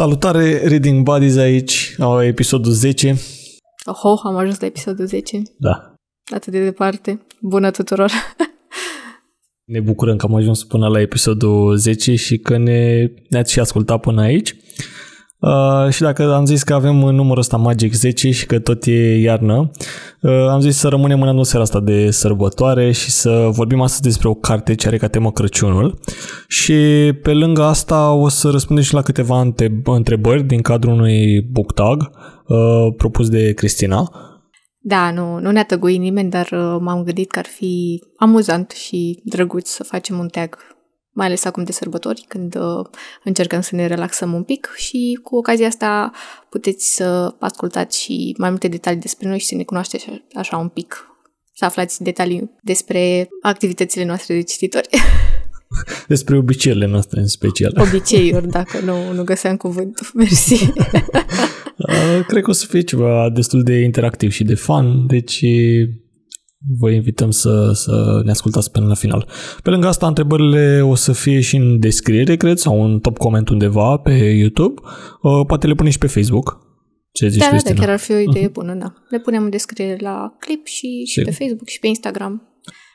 Salutare, Reading Buddies aici, au episodul 10. Oho, am ajuns la episodul 10. Da. Atât de departe. Bună tuturor! Ne bucurăm că am ajuns până la episodul 10 și că ne, ne-ați și ascultat până aici. Uh, și dacă am zis că avem numărul ăsta Magic 10 și că tot e iarnă, uh, am zis să rămânem în atmosfera asta de sărbătoare și să vorbim astăzi despre o carte ce are ca temă Crăciunul. Și pe lângă asta o să răspundem și la câteva întrebări din cadrul unui book tag uh, propus de Cristina. Da, nu, nu ne-a tăguit nimeni, dar uh, m-am gândit că ar fi amuzant și drăguț să facem un tag mai ales acum de sărbători, când uh, încercăm să ne relaxăm un pic și cu ocazia asta puteți să ascultați și mai multe detalii despre noi și să ne cunoașteți așa un pic, să aflați detalii despre activitățile noastre de cititori. Despre obiceiurile noastre în special. Obiceiuri, dacă nu, nu găseam cuvântul. Mersi. Cred că o să fie ceva destul de interactiv și de fun, deci vă invităm să, să ne ascultați până la final. Pe lângă asta, întrebările o să fie și în descriere, cred, sau un top coment undeva pe YouTube. Uh, poate le punem și pe Facebook. Ce zici, da, da Cristina? da, chiar ar fi o idee uh-huh. bună, da. Le punem în descriere la clip și, și pe Facebook și pe Instagram.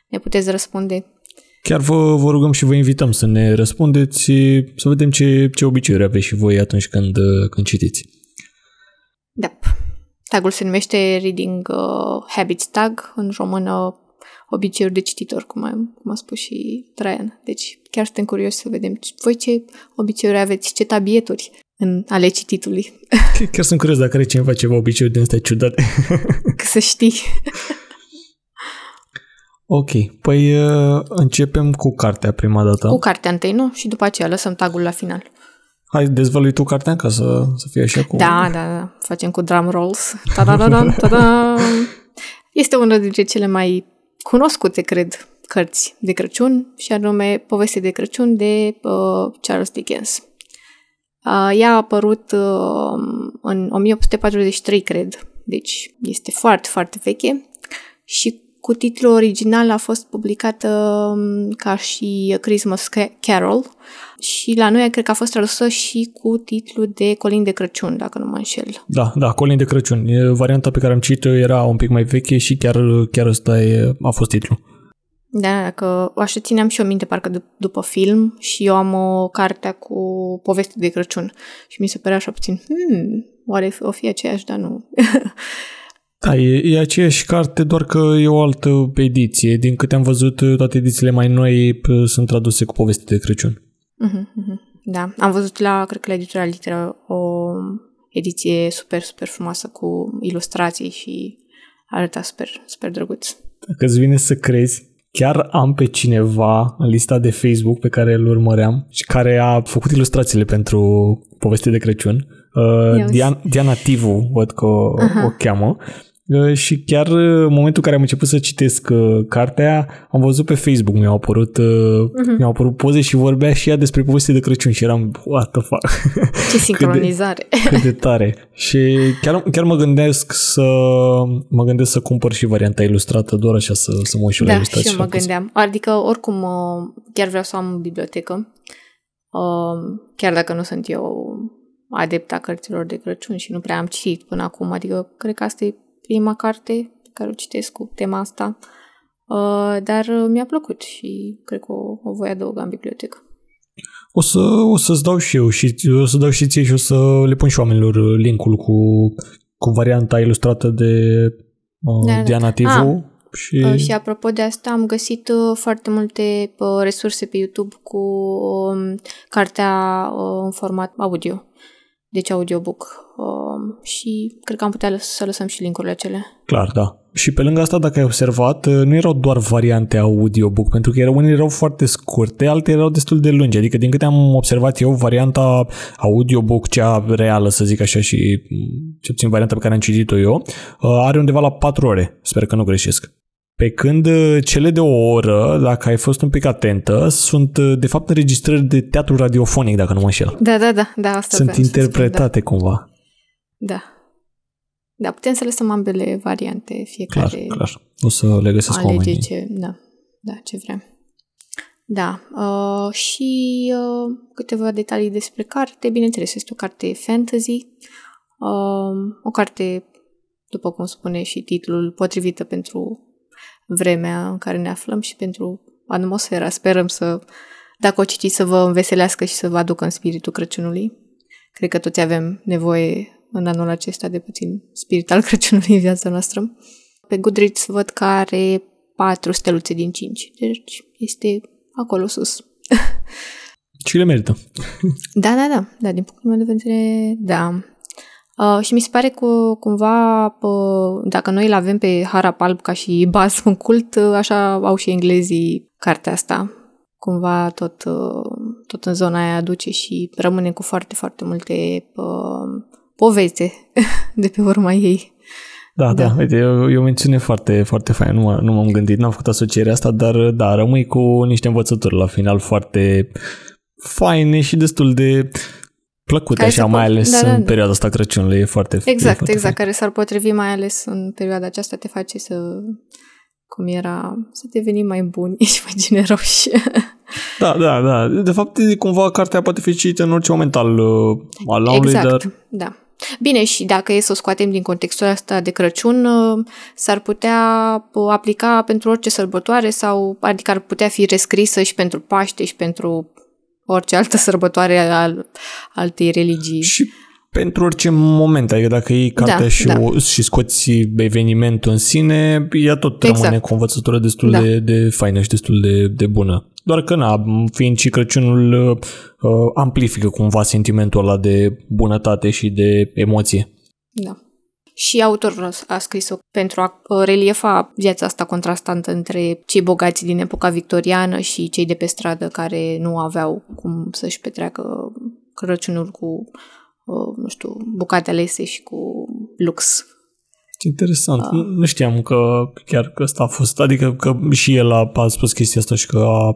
Ne puteți răspunde. Chiar vă, vă rugăm și vă invităm să ne răspundeți, să vedem ce, ce obiceiuri aveți și voi atunci când, când citiți. Da. Tagul se numește Reading uh, Habits Tag, în română obiceiuri de cititor, cum a, cum a spus și Traian. Deci chiar suntem curioși să vedem voi ce obiceiuri aveți, ce tabieturi în ale cititului. Chiar sunt curios dacă are cineva ceva obiceiuri din astea ciudate. să știi. ok, păi uh, începem cu cartea prima dată. Cu cartea întâi, nu? Și după aceea lăsăm tagul la final. Hai, dezvălui tu cartea ca să, să fie așa cu... Da, da, da. Facem cu drum rolls. Ta-da-da-da, ta-da! Este una dintre cele mai cunoscute, cred, cărți de Crăciun și anume Poveste de Crăciun de uh, Charles Dickens. Uh, ea a apărut uh, în 1843, cred, deci este foarte, foarte veche și cu titlul original a fost publicată um, ca și Christmas Carol și la noi cred că a fost tradusă și cu titlul de Colin de Crăciun, dacă nu mă înșel. Da, da, Colin de Crăciun. E varianta pe care am citit-o era un pic mai veche și chiar, chiar ăsta e, a fost titlul. Da, dacă așa țineam și eu minte parcă d- după film și eu am o carte cu poveste de Crăciun și mi se părea așa puțin, hmm, oare o fi aceeași, dar nu. Da, e, e aceeași carte, doar că e o altă ediție. Din câte am văzut, toate edițiile mai noi sunt traduse cu poveste de Crăciun. Uh-huh, Da, am văzut la, cred că la editura Literă, o ediție super, super frumoasă cu ilustrații și arăta super, super drăguț. Dacă îți vine să crezi, chiar am pe cineva în lista de Facebook pe care îl urmăream și care a făcut ilustrațiile pentru poveste de Crăciun. Uh, Diana, Diana Tivu, văd că uh-huh. o cheamă. Uh, și chiar uh, în momentul în care am început să citesc uh, cartea, am văzut pe Facebook, mi-au apărut, uh-huh. mi-au apărut poze și vorbea și ea despre poveste de Crăciun și eram, what the fuck. Ce sincronizare. cât, de, cât de tare. Și chiar, chiar mă gândesc să mă gândesc să cumpăr și varianta ilustrată, doar așa să, să mă uit și da, la ilustrație. Da, și eu mă gândeam. Adică, oricum, chiar vreau să am în bibliotecă, chiar dacă nu sunt eu adepta cărților de Crăciun și nu prea am citit până acum, adică cred că asta e prima carte pe care o citesc cu tema asta, uh, dar mi-a plăcut și cred că o, o voi adăuga în bibliotecă. O, să, o să-ți dau și eu și o să dau și ție și o să le pun și oamenilor linkul cu, cu varianta ilustrată de uh, da, da. Diana Tivu. Ah, și... Uh, și apropo de asta, am găsit uh, foarte multe uh, resurse pe YouTube cu uh, cartea uh, în format audio deci audiobook. Uh, și cred că am putea să lăsăm și linkurile acele. Clar, da. Și pe lângă asta, dacă ai observat, uh, nu erau doar variante audiobook, pentru că erau, unele erau foarte scurte, altele erau destul de lungi. Adică, din câte am observat eu, varianta audiobook, cea reală, să zic așa, și mm, ce puțin varianta pe care am citit-o eu, uh, are undeva la 4 ore. Sper că nu greșesc. Pe când uh, cele de o oră, dacă ai fost un pic atentă, sunt uh, de fapt înregistrări de teatru radiofonic, dacă nu mă înșel. Da, da, da, da asta Sunt interpretate spun, da. cumva. Da. Da, putem să lăsăm ambele variante, fiecare clar, clar. O să le găsesc alege ce, da, da, ce vrem. Da. Uh, și uh, câteva detalii despre carte. Bineînțeles, este o carte fantasy. Uh, o carte, după cum spune și titlul, potrivită pentru vremea în care ne aflăm și pentru atmosfera. Sperăm să, dacă o citiți, să vă înveselească și să vă aducă în spiritul Crăciunului. Cred că toți avem nevoie în anul acesta de puțin spirit al Crăciunului în viața noastră. Pe Goodreads văd că are 4 steluțe din 5, deci este acolo sus. Și le merită. Da, da, da, da, din punctul meu de vedere, da. Uh, și mi se pare că cumva, uh, dacă noi îl avem pe Harap Alb ca și bas în cult, uh, așa au și englezii cartea asta. Cumva tot, uh, tot în zona aia aduce și rămâne cu foarte, foarte multe uh, poveste de pe urma ei. Da, da, da uite, e o, e o mențiune foarte, foarte faină, nu, nu m-am gândit, n-am făcut asocierea asta, dar da, rămâi cu niște învățături la final foarte faine și destul de plăcute care așa, mai ales da, da, în da. perioada asta Crăciunului, e foarte Exact, e foarte exact, fain. care s-ar potrivi mai ales în perioada aceasta, te face să cum era, să devenim mai buni și mai generoși. Da, da, da. De fapt, cumva cartea poate fi citită în orice moment al, uh, al anului, exact, dar... da. Bine, și dacă e să o scoatem din contextul ăsta de Crăciun, uh, s-ar putea uh, aplica pentru orice sărbătoare sau, adică ar putea fi rescrisă și pentru Paște și pentru orice altă sărbătoare al altei religii. Și pentru orice moment, adică dacă iei cartea da, și, da. O, și scoți evenimentul în sine, ea tot exact. rămâne cu o învățătură destul da. de, de faină și destul de, de bună. Doar că, na, fiind și Crăciunul, uh, amplifică cumva sentimentul ăla de bunătate și de emoție. Da. Și autorul a scris-o pentru a uh, reliefa viața asta contrastantă între cei bogați din epoca victoriană și cei de pe stradă care nu aveau cum să-și petreacă Crăciunul cu Uh, nu știu, bucate alese și cu lux. Interesant. Uh. Nu știam că chiar că ăsta a fost, adică că și el a, a spus chestia asta și că a,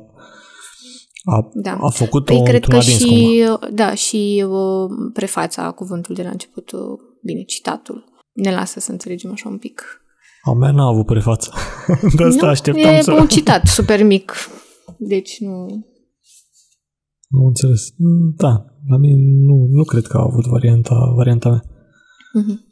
a, da. a făcut-o păi cred că și, da, și uh, prefața cuvântul de la început, uh, bine, citatul, ne lasă să înțelegem așa un pic. A mea n-a avut prefață. De asta nu? așteptam e să... un citat super mic. Deci nu... Am înțeles. Da, la mine nu, nu cred că a avut varianta, varianta mea. Mm-hmm.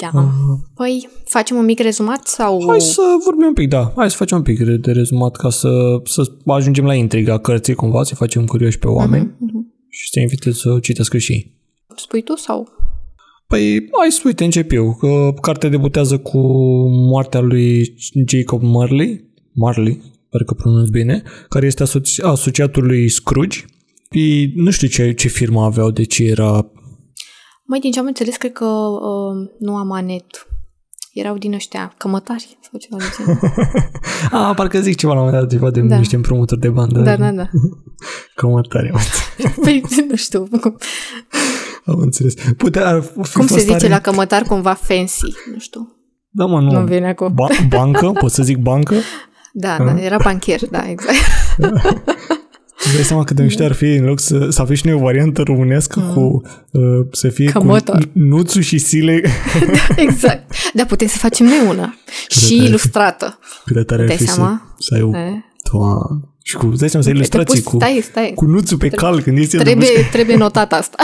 Da. Uh, păi, facem un mic rezumat sau... Hai să vorbim un pic, da. Hai să facem un pic de rezumat ca să, să ajungem la intriga cărții cumva, să facem curioși pe oameni mm-hmm. și să invitez să citească și ei. Spui tu sau... Păi, hai să uite, încep eu, că cartea debutează cu moartea lui Jacob Marley, Marley, sper că pronunț bine, care este asoci- asociatul lui Scrooge, Păi, nu știu ce, ce firmă aveau, de ce era... Mai din ce am înțeles, cred că uh, nu am anet. Erau din ăștia cămătari sau ceva de genul. ah, parcă zic ceva la un moment dat, ceva de da. niște împrumuturi de bandă. Da, da, da. cămătari. păi, nu știu. Am înțeles. Putea fi Cum se zice are... la cămătar cumva fancy, nu știu. Da, mă, nu. Nu vine acum. Ba- bancă? Pot să zic bancă? Da, da, era bancher, da, exact. Îți dai seama cât de mișto ar fi în loc să, să avem și noi o variantă românească mm. cu uh, să fie Cămător. cu nuțu și sile. da, exact. Dar putem să facem noi una. Cât și ilustrată. Cât de tare ar fi seama? să, să ai o... Și cu, dai seama, să ai ilustrații cu, stai, stai. cu nuțul pe trebuie, cal când este Trebuie, trebuie notat asta.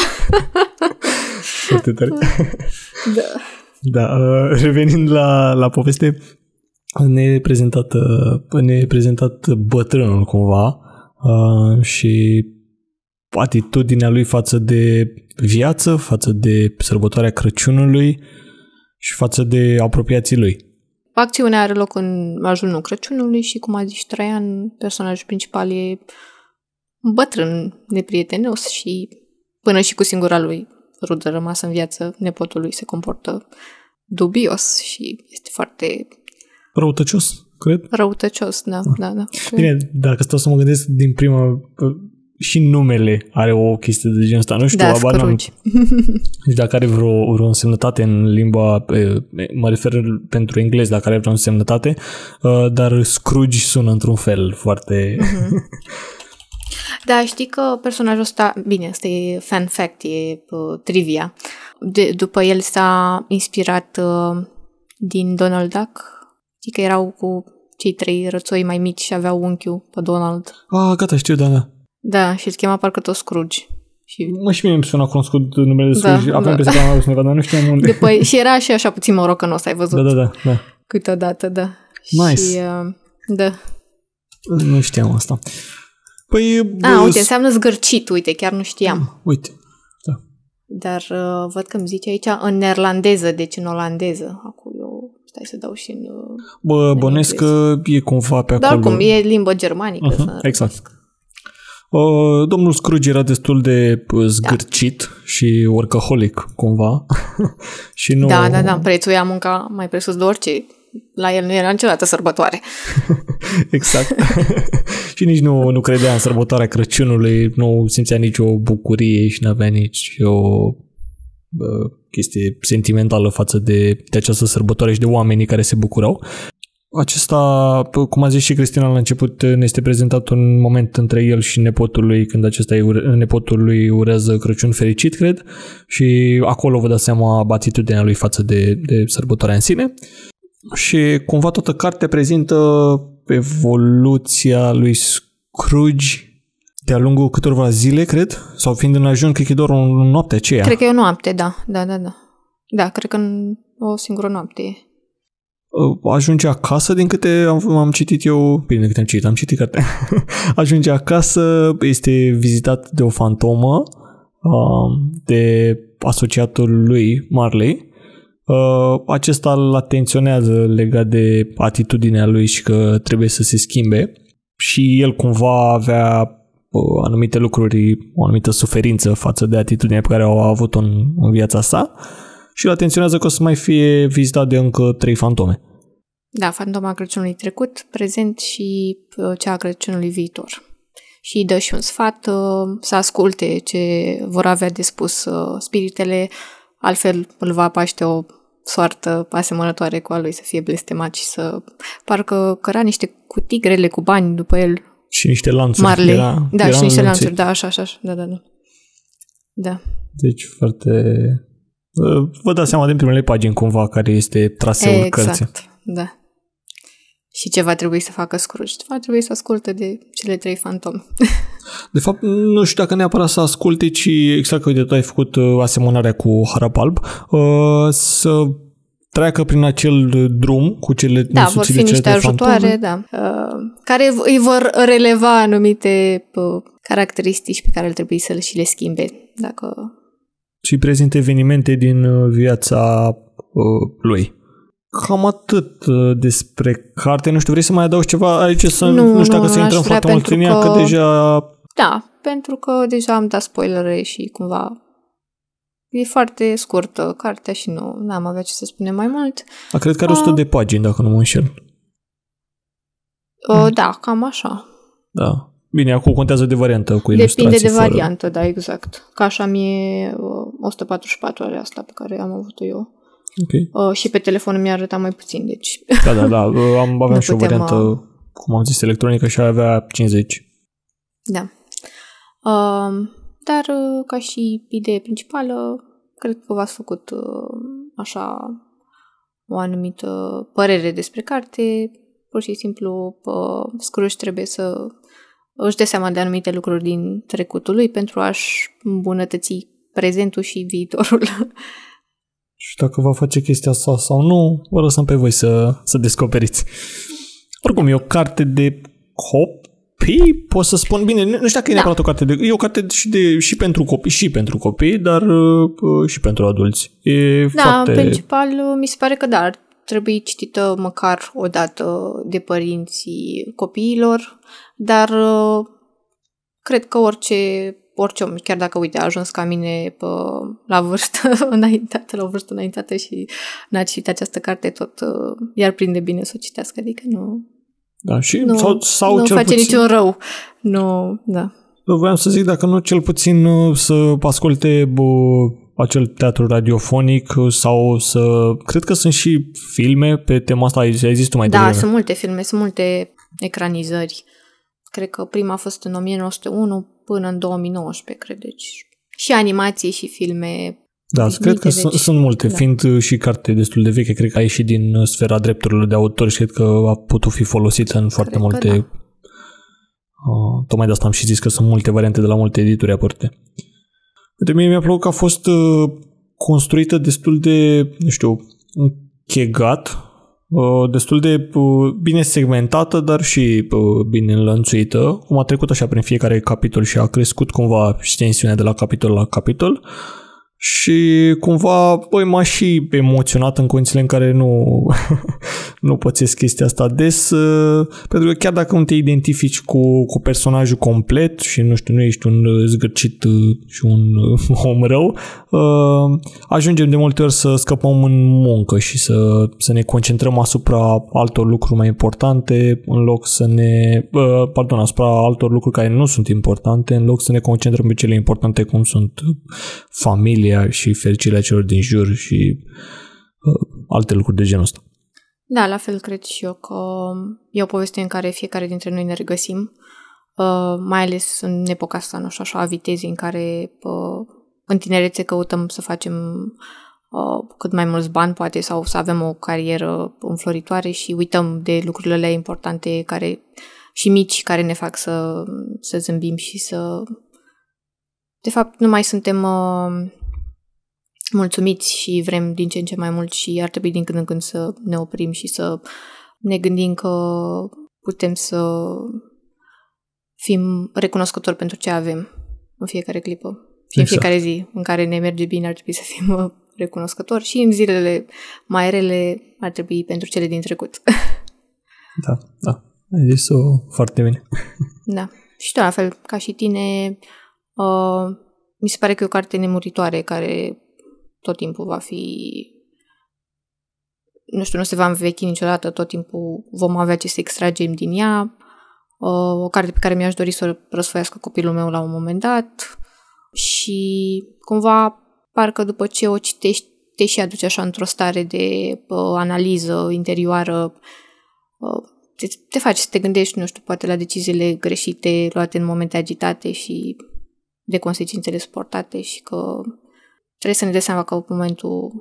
Foarte tare. Da. Da, uh, revenind la, la poveste, ne-e prezentat, uh, ne prezentat bătrânul cumva, uh, și atitudinea lui față de viață, față de sărbătoarea Crăciunului și față de apropiații lui. Acțiunea are loc în ajunul Crăciunului și, cum a zis Traian, personajul principal e bătrân, neprietenos și până și cu singura lui rudă rămasă în viață, nepotul lui se comportă dubios și este foarte... Răutăcios? cred. Răutăcios, da, ah. da, da. Bine, dacă stau să mă gândesc din prima, și numele are o chestie de genul ăsta, nu știu, da, abar n-am. Deci dacă are vreo, vreo însemnătate în limba, mă refer pentru englez, dacă are vreo însemnătate, uh, dar Scrooge sună într-un fel foarte... Mm-hmm. Da, știi că personajul ăsta, bine, asta e fan fact, e uh, trivia. De, după el s-a inspirat uh, din Donald Duck, Știi că erau cu cei trei rățoi mai mici și aveau unchiul pe Donald. Ah, gata, știu, da, da. Da, și îl chema parcă tot Scrooge. Și Mă, și mie îmi suna cunoscut numele de Da, Scrooge. Aveam da. impresia că am auzit undeva, dar nu știam unde. după, și era și așa puțin morocănos, ai văzut? Da, da, da, da. Câteodată, da. Nice. Și, uh, da. Nu știam asta. Păi... A, bă, uite, înseamnă zgârcit, uite, chiar nu știam. Uite. Da. Dar uh, văd că îmi zice aici în neerlandeză, deci în olandeză. Acum eu, stai să dau și în... Uh, Bă, bănesc că e cumva pe dar acolo. oricum, e limbă germanică. Uh-huh, să exact. Uh, domnul Scrooge era destul de uh, zgârcit Da. și workaholic, cumva. și nu... Da, da, da, prețuia munca mai presus de orice. La el nu era niciodată sărbătoare. Exact. și nici nu, nu credea în sărbătoarea Crăciunului, nu simțea nicio bucurie și nu avea nici o bă, chestie sentimentală față de, de această sărbătoare și de oamenii care se bucurau. Acesta, bă, cum a zis și Cristina la început, ne este prezentat un moment între el și nepotul lui, când acesta îi ure- nepotul lui urează Crăciun fericit, cred, și acolo vă dați seama atitudinea lui față de, de sărbătoarea în sine. Și cumva toată cartea prezintă evoluția lui Scrooge de-a lungul câtorva zile, cred, sau fiind în ajun, cred că e doar o noapte aceea. Cred că e o noapte, da, da, da, da. Da, cred că în o singură noapte e. Uh, ajunge acasă, din câte am, am citit eu, bine, din câte am citit, am citit cartea, ajunge acasă, este vizitat de o fantomă, uh, de asociatul lui Marley. Uh, acesta îl atenționează legat de atitudinea lui și că trebuie să se schimbe. Și el cumva avea uh, anumite lucruri, o anumită suferință față de atitudinea pe care au avut-o în, în viața sa și îl atenționează că o să mai fie vizitat de încă trei fantome. Da, fantoma Crăciunului trecut, prezent și uh, cea a Crăciunului viitor. Și îi dă și un sfat uh, să asculte ce vor avea de spus uh, spiritele, altfel îl va paște o soartă asemănătoare cu a lui să fie blestemat și să parcă căra niște cutii grele cu bani după el, Și niște lanțuri. Marley. Era, da, era și niște înlănțuit. lanțuri, da, așa, așa, așa, da, da, da. Da, Deci foarte... Uh, Vă dați seama din primele pagini cumva care este traseul cărții. exact, da. Și ce va trebui să facă Scrooge? Va trebui să asculte de cele trei fantome. De fapt, nu știu dacă neapărat să asculte, ci exact că uite, tu ai făcut uh, asemănarea cu Harap Alb, uh, să treacă prin acel drum cu cele Da, vor însuțite fi de niște cele trei ajutoare, fantome. da, uh, care îi vor releva anumite uh, caracteristici pe care ar trebui să le și le schimbe. Dacă... și prezintă evenimente din uh, viața uh, lui. Cam atât uh, despre carte. Nu știu, vrei să mai adaugi ceva aici? Să, nu, Nu, nu știu nu, dacă să n-aș intrăm vrea foarte mult în pentru ea, că că- deja... Da, pentru că deja am dat spoilere și cumva e foarte scurtă cartea și nu am avea ce să spunem mai mult. A, cred că are 100 Ah. de pagini, dacă nu mă înșel. Uh, da, cam așa. Da. Bine, acum contează de variantă cu Depinde ilustrații. de fără. variantă, da, exact. Ca așa mie uh, 144 ore asta pe care am avut-o eu. Ok. Uh, și pe telefon mi-a arătat mai puțin, deci Da, da, da. Am, aveam Nu și o putem, variantă, uh, cum am zis, electronică și avea 50. Da. Um, dar uh, ca și idee principală, cred că v-ați făcut uh, așa o anumită părere despre carte. Pur și simplu, uh, Scrooge trebuie să își dea seama de anumite lucruri din trecutul lui pentru a-și îmbunătăți prezentul și viitorul. Și dacă va face chestia asta sau nu, vă lăsăm pe voi să, să descoperiți. Oricum, e o carte de copii, pot să spun. Bine, nu nu știu dacă e Da. neapărat o carte de... E o carte și, de, și pentru copii, și pentru copii, dar uh, uh, și pentru adulți. E Da, foarte... în principal, mi se pare că da, ar trebui citită măcar o dată de părinții copiilor, dar uh, cred că orice, orice om, chiar dacă, uite, a ajuns ca mine pe, la vârstă înaintată, la o vârstă înaintată și n-a citit această carte, tot uh, i-ar prinde bine să o citească, adică nu, Da, și nu, sau, sau nu cel face puțin, niciun rău. Nu, da. Vreau să zic, dacă nu, cel puțin uh, să asculte bă, acel teatru radiofonic uh, sau să... Cred că sunt și filme pe tema asta, ai ai zis tu mai Da, devreme. sunt multe filme, sunt multe ecranizări. Cred că prima a fost în 1901 până în 2019, cred. Deci și animații și filme Da, Mii cred de că sunt, veci. sunt multe, Da. fiind și carte destul de veche, cred că a ieșit din uh, sfera drepturilor de autor și cred că a putut fi folosită în foarte că multe... da. Uh, tocmai de asta am și zis că sunt multe variante de la multe edituri apărute. De mie mi-a plăcut că a fost uh, construită destul de, nu știu, închegat, uh, destul de uh, bine segmentată, dar și uh, bine înlănțuită, cum a trecut așa prin fiecare capitol și a crescut cumva extensiunea de la capitol la capitol și cumva, băi, m-a și emoționat în condițiile în care nu, nu pățesc chestia asta des, uh, pentru că chiar dacă nu te identifici cu, cu personajul complet și, nu știu, nu ești un uh, zgârcit uh, și un uh, om rău, uh, ajungem de multe ori să scăpăm în muncă și să, să ne concentrăm asupra altor lucruri mai importante în loc să ne, uh, pardon, asupra altor lucruri care nu sunt importante în loc să ne concentrăm pe cele importante cum sunt uh, familia și fericirea celor din jur și uh, alte lucruri de genul ăsta. Da, la fel cred și eu că e o poveste în care fiecare dintre noi ne regăsim, uh, mai ales în epoca asta, nu știu, așa, a vitezei în care uh, în tinerețe căutăm să facem uh, cât mai mulți bani, poate, sau să avem o carieră înfloritoare și uităm de lucrurile alea importante care și mici care ne fac să, să zâmbim și să... De fapt, nu mai suntem uh, mulțumiți și vrem din ce în ce mai mult și ar trebui din când în când să ne oprim și să ne gândim că putem să fim recunoscători pentru ce avem în fiecare clipă. Și Exact. în fiecare zi în care ne merge bine ar trebui să fim uh, recunoscători și în zilele mai rele ar trebui pentru cele din trecut. Da, da. Ai zis-o foarte bine. da. Și tot la fel, ca și tine, uh, mi se pare că e o carte nemuritoare care tot timpul va fi nu știu, nu se va învechi niciodată, tot timpul vom avea ce să extragem din ea. Uh, o carte pe care mi-aș dori să o răsfoiască copilul meu la un moment dat și cumva parcă după ce o citești te și aduce așa într-o stare de uh, analiză interioară, uh, te, te face să te gândești, nu știu, poate la deciziile greșite luate în momente agitate și de consecințele suportate și că trebuie să ne dea seama că momentul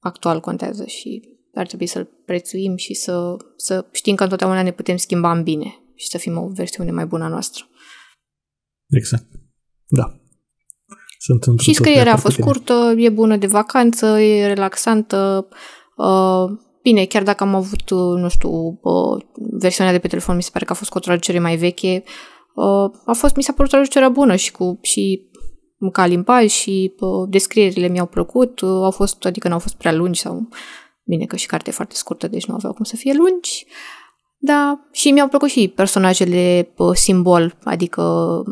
actual contează și ar trebui să-l prețuim și să, să știm că întotdeauna ne putem schimba în bine și să fim o versiune mai bună a noastră. Exact. Da. Sunt într Și scrierea a fost curtă, e bună de vacanță, e relaxantă. Uh, bine, chiar dacă am avut, uh, nu știu, uh, versiunea de pe telefon, mi se pare că a fost cu o traducere mai veche, uh, a fost, mi s-a părut traducerea bună și cu și ca limbaj și uh, descrierile mi-au plăcut, uh, au fost, adică nu au fost prea lungi sau bine că și cartea e foarte scurtă, deci nu aveau cum să fie lungi. Da, și mi-au plăcut și personajele uh, simbol, adică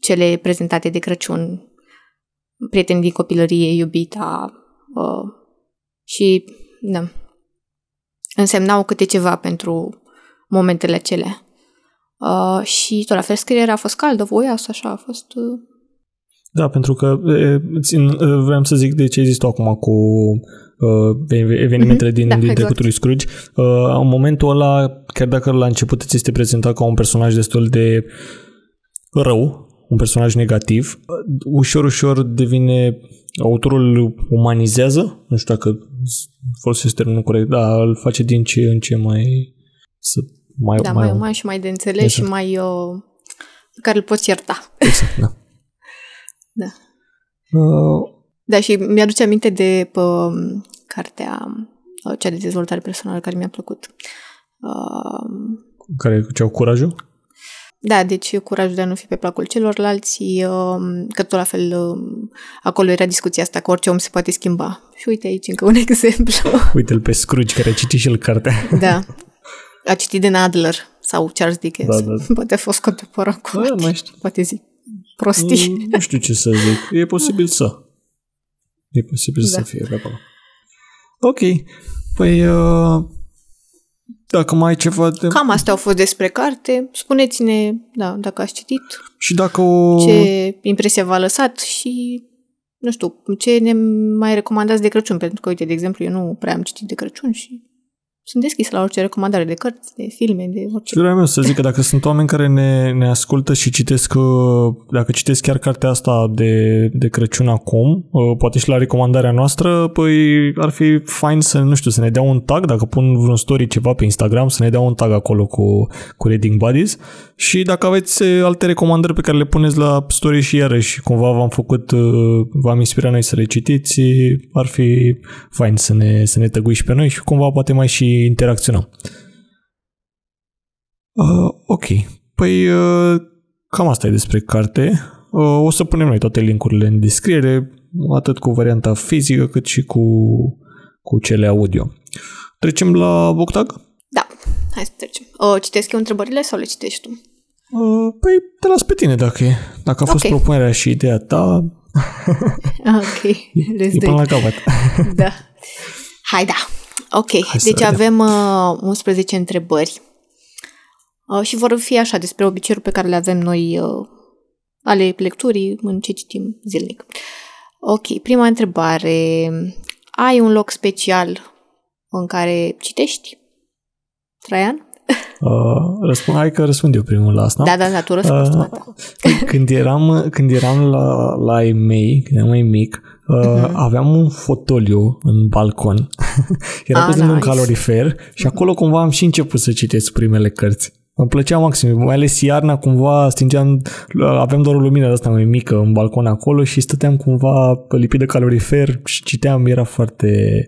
cele prezentate de Crăciun, prieteni din copilărie, iubita uh, și da, însemnau câte ceva pentru momentele acelea. Uh, și tot la fel scrierea a fost caldă, voioasă, așa a fost... Uh, da, pentru că e, țin, vreau să zic de ce ai zis tu acum cu uh, evenimentele din, da, din exact. trecutul lui Scrooge. Uh, în momentul ăla, chiar dacă la început ți este prezentat ca un personaj destul de rău, un personaj negativ, ușor, ușor devine autorul îl umanizează, nu știu dacă folosesc termenul corect, dar îl face din ce în ce mai să mai, da, mai, mai uman și mai de înțeles exact. și mai uh, pe care îl poți ierta. Exact, da. da. Uh, da, și mi-aduce aminte de pă, cartea, uh, cea de dezvoltare personală care mi-a plăcut. Uh, care ce au curajul? Da, deci curajul de a nu fi pe placul celorlalți, uh, că tot la fel uh, acolo era discuția asta, că orice om se poate schimba. Și uite aici încă un exemplu. Uite-l pe Scrooge, care a citit și el cartea. Da. A citit din Adler sau Charles Dickens. Da, da. Poate a fost contemporan cu Da, mai știu. Poate zic prostii. Mm, nu știu ce să zic. E posibil să. E posibil da. să fie pe acolo. Ok. Păi, uh, dacă mai ai ceva de... Cam astea au fost despre carte. Spuneți-ne, da, dacă ați citit. Și dacă o... Ce impresie v-a lăsat și, nu știu, ce ne mai recomandați de Crăciun. Pentru că, uite, de exemplu, eu nu prea am citit de Crăciun și sunt deschis la orice recomandare de cărți, de filme, de orice. Vreau meu să zic că dacă sunt oameni care ne, ne ascultă și citesc, uh, dacă citesc chiar cartea asta de, de Crăciun acum, uh, poate și la recomandarea noastră, păi ar fi fain să, nu știu, să ne dea un tag, dacă pun vreun story ceva pe Instagram, să ne dea un tag acolo cu, cu Reading Buddies și dacă aveți uh, alte recomandări pe care le puneți la story și iarăși cumva v-am făcut, v-am inspirat noi să le citiți, ar fi fain să ne, să ne tăgui și pe noi și cumva poate mai și interacționăm. Uh, ok. Păi uh, cam asta e despre carte. Uh, o să punem noi toate linkurile în descriere, atât cu varianta fizică cât și cu, cu cele audio. Trecem la Boctag? Da, hai să trecem. O, citesc eu întrebările sau le citești tu? Uh, păi te las pe tine dacă e. Dacă a fost okay. propunerea și ideea ta... ok, let's e până la capăt. da. Hai da. Ok, Hai deci avem uh, 11 întrebări uh, și vor fi așa despre obiceiuri pe care le avem noi uh, ale lecturii în ce citim zilnic. Ok, prima întrebare. Ai un loc special în care citești? Traian? Uh, răspund, hai că răspund eu primul la asta. Da, da, da, tu răspunzi. Uh, când, eram, când eram la, la ei mei, când eram mai mic, uh-huh. aveam un fotoliu în balcon. Era ah, nice. un calorifer și acolo cumva am și început să citesc primele cărți. Îmi plăcea maxim, mai ales iarna cumva stingeam, aveam doar o lumină asta mai mică în balcon acolo și stăteam cumva lipit de calorifer și citeam, era foarte,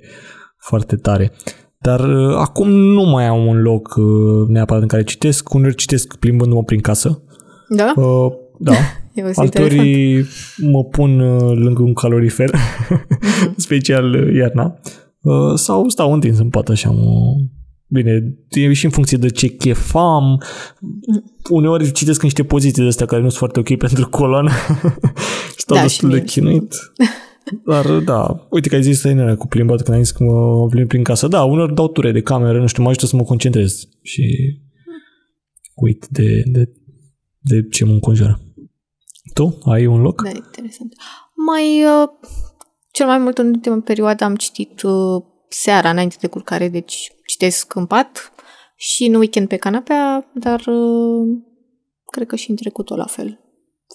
foarte tare. Dar uh, acum nu mai am un loc uh, neapărat în care citesc, uneori citesc plimbându-mă prin casă. Da? Uh, da. Altorii mă pun uh, lângă un calorifer, uh-huh. special uh, iarna, uh, sau stau întins în pat așa, mă... Bine, e și în funcție de ce chef am. Uneori citesc niște poziții de astea care nu sunt foarte ok pentru coloană. Stau da, destul de chinuit. Dar da, uite că ai zis să cu plimbat, când ai zis că mă plimb prin casă. Da, uneori dau ture de cameră, nu știu, mă ajută să mă concentrez și uit de, de, de ce mă înconjoară. Tu ai un loc? Da, interesant. Mai, uh, cel mai mult în ultima perioadă am citit uh, seara înainte de culcare, deci citesc în pat și în weekend pe canapea, dar uh, cred că și în trecutul la fel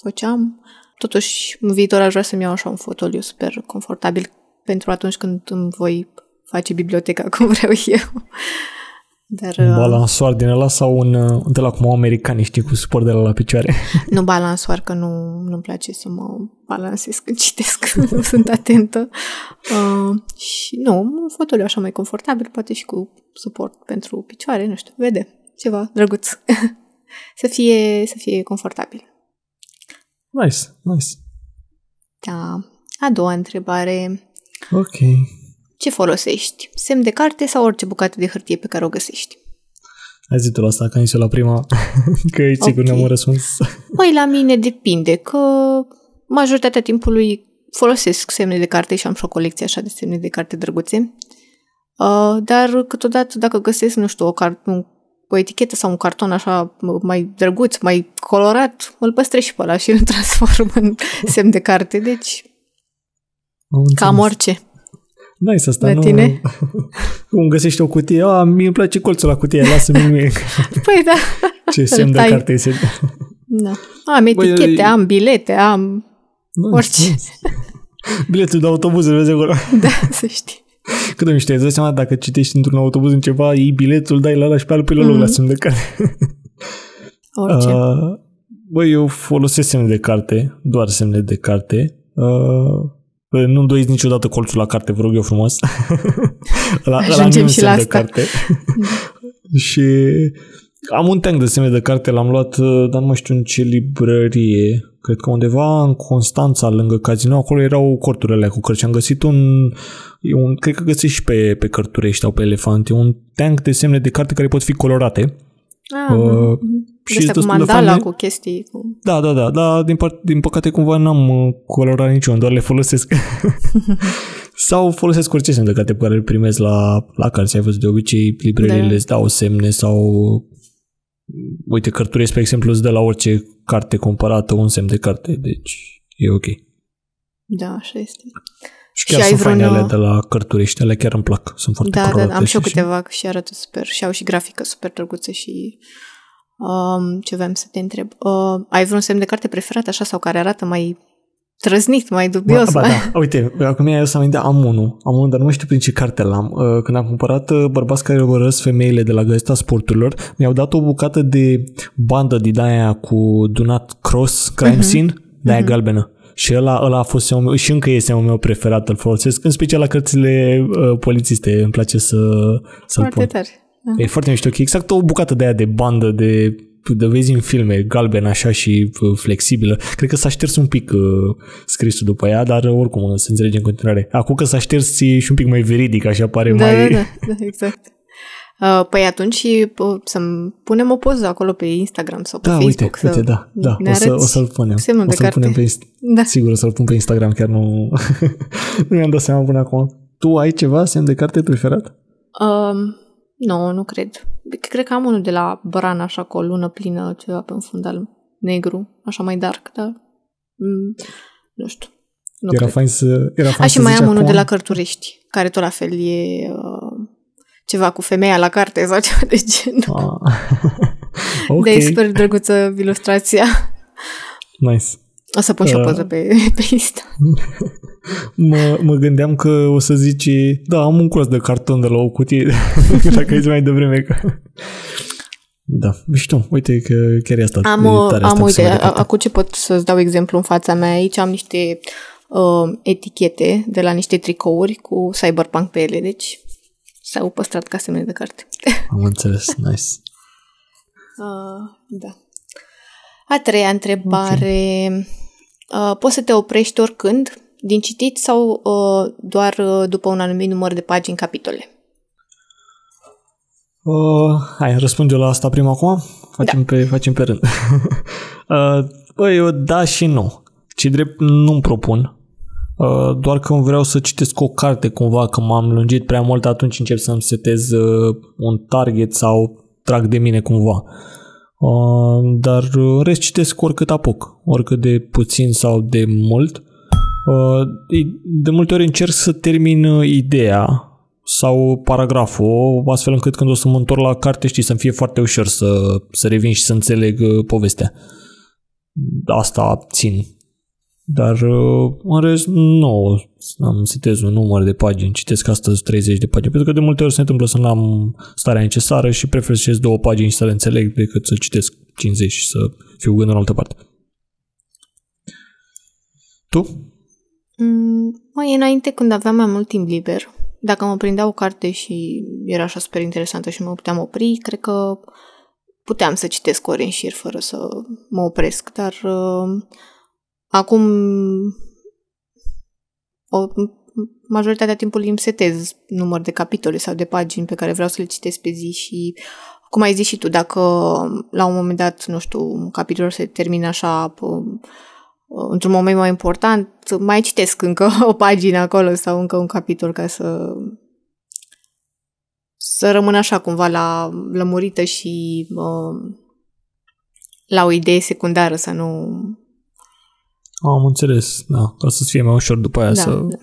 făceam. Totuși, în viitor aș vrea să-mi iau așa un fotoliu super confortabil pentru atunci când îmi voi face biblioteca cum vreau eu. Dar, un uh, balansoar din ăla sau un, uh, de la cum au americanii, știi, cu suport de la, la picioare? Nu balansoar, că nu, nu-mi place să mă balansez când citesc, nu sunt atentă. Uh, și nu, un fotoliu așa mai confortabil, poate și cu suport pentru picioare, nu știu, vede, ceva drăguț. să, fie, să fie confortabil. Nice, nice. Da. A doua întrebare. Ok. Ce folosești? Semn de carte sau orice bucată de hârtie pe care o găsești? Hai zi tu la asta, că am la prima, că e sigur okay. ne-am răspuns. Păi la mine depinde, că majoritatea timpului folosesc semne de carte și am și o colecție așa de semne de carte drăguțe. Uh, dar câteodată dacă găsesc, nu știu, o, car- un, o etichetă sau un carton așa mai drăguț, mai colorat, îl păstrez și pe ăla și îl transform în semn de carte, deci cam orice. Nice asta, la nu? tine? Cum găsești o cutie? A, mie îmi place colțul la cutie, lasă-mi mie. Păi da. Ce semn de carte este. Da. Am etichete, Băi, am bilete, am nice, orice. Nice. Biletul de autobuz, vezi acolo. Da, să știi. Cât de mișto, îți dai seama dacă citești într-un autobuz în ceva, iei biletul, dai la ăla și pe altul pe loc mm-hmm. la semn de carte. Orice. Uh, băi, eu folosesc semne de carte, doar semne de carte. Uh, nu îndoiți niciodată colțul la carte, vă rog eu frumos. la, Ajungem la și la asta. De carte. și am un tank de semne de carte, l-am luat, dar nu mai știu în ce librărie. Cred că undeva în Constanța, lângă casino, acolo erau corturile cu cărți. Am găsit un, un cred că găsești și pe, pe cărturești sau pe elefante, un tank de semne de carte care pot fi colorate. Ah, uh, și cu mandala, cu chestii. Cu... Da, da, da, dar din, part, din păcate cumva n-am uh, colorat niciun, doar le folosesc. sau folosesc orice semn de carte pe care îl primesc la, la cărți. Ai văzut de obicei, librările da. îți dau semne sau uite, cărturii, spre exemplu, îți dă la orice carte comparată un semn de carte, deci e ok. Da, așa este. Și chiar Și ai sunt vreun, faine ale uh, de la cărturești, ale chiar îmi plac. Sunt foarte Da, da, colorate am și eu și- câteva și arată super. Și au și grafică super drăguță și um, ce vreau să te întreb. Uh, ai vreun semn de carte preferat așa sau care arată mai trăznit, mai dubios? Ba, ba, mai... da. Uite, acum mi-a să aminte, am unul. Am unul, dar nu mai știu prin ce carte l-am. Uh, Când am cumpărat uh, bărbați care urmăresc femeile de la Gazeta Sporturilor, mi-au dat o bucată de bandă din aia cu Do Not Cross Crime Mhm. Scene, de aia galbenă. Și ăla, ăla a fost semnul meu, și încă e semnul meu preferat, îl folosesc, în special la cărțile uh, polițiste, îmi place să, să-l Foarte pun. tare. E foarte mișto, că e exact o bucată de aia de bandă, de, de vezi în filme, galben așa și uh, flexibilă. Cred că s-a șters un pic uh, scrisul după ea, dar uh, oricum uh, se înțelege în continuare. Acum că s-a șters e și un pic mai veridic, așa pare Da, mai... da, da, da, exact. Uh, păi atunci uh, să punem o poză acolo pe Instagram sau pe Da, Facebook. uite, să uite, da, da. ne O, să, arăți o să-l punem. semnul o de să-l carte. punem pe Inst- Da. Sigur o să-l pun pe Instagram, chiar nu... nu mi-am dat seama până acum. Tu ai ceva semn de carte preferat? Um, nu, nu cred. Cred că am unul de la Bran, așa, cu o lună plină, ceva pe un fundal negru, așa mai dark, dar mm, nu știu. Nu era cred. fain să... Era fain A, și să mai zici am unul acum- de la Cărturești, care tot la fel e uh, ceva cu femeia la carte sau ceva de genul. Ah. ok, De e super drăguță ilustrația. nice. O să pun și o Uh. poză pe, pe Insta. Mă, mă gândeam că o să zici, da, am un clos de carton de la o cutie, dacă ești mai devreme că... Da, și tu, uite că chiar e asta. Am, e o- tare am asta cu uite, semne de a- carte. acum ce pot să-ți dau exemplu în fața mea aici, am niște uh, etichete de la niște tricouri cu cyberpunk pe ele, deci s-au păstrat ca semne de carte. Am înțeles, nice. Uh, da. A treia întrebare. Uh, poți să te oprești oricând din citit sau uh, doar uh, după un anumit număr de pagini capitole? Uh, hai, răspund eu la asta prima acum? Facem, pe, facem pe rând. uh, băi, eu da și nu. Ce drept nu-mi propun. Uh, doar că vreau să citesc o carte cumva, că m-am lungit prea mult, atunci încep să-mi setez uh, un target sau trag de mine cumva. Uh, dar uh, în rest citesc oricât apuc, oricât de puțin sau de mult. Uh, de multe ori încerc să termin uh, ideea sau paragraful, astfel încât când o să mă întorc la carte, știi, să-mi fie foarte ușor să, să revin și să înțeleg uh, povestea. Asta țin. Dar uh, în rest nu am setez un număr de pagini, citesc astăzi 30 de pagini, pentru că de multe ori se întâmplă să nu am starea necesară și prefer să citesc două pagini și să le înțeleg decât să citesc 50 și să fiu gând în altă parte. Tu? Mm, mai înainte, când aveam mai mult timp liber, dacă mă prindea o carte și era așa super interesantă și mă puteam opri, cred că puteam să citesc ori în șir fără să mă opresc, dar uh, acum o, majoritatea timpului îmi setez număr de capitole sau de pagini pe care vreau să le citesc pe zi și cum ai zis și tu, dacă la un moment dat, nu știu, un capitol se termină așa p- într-un moment mai important, mai citesc încă o pagină acolo sau încă un capitol ca să să rămân așa cumva la lămurită și uh, la o idee secundară, să nu... Am înțeles, da, ca să fie mai ușor după aia Da, să... da.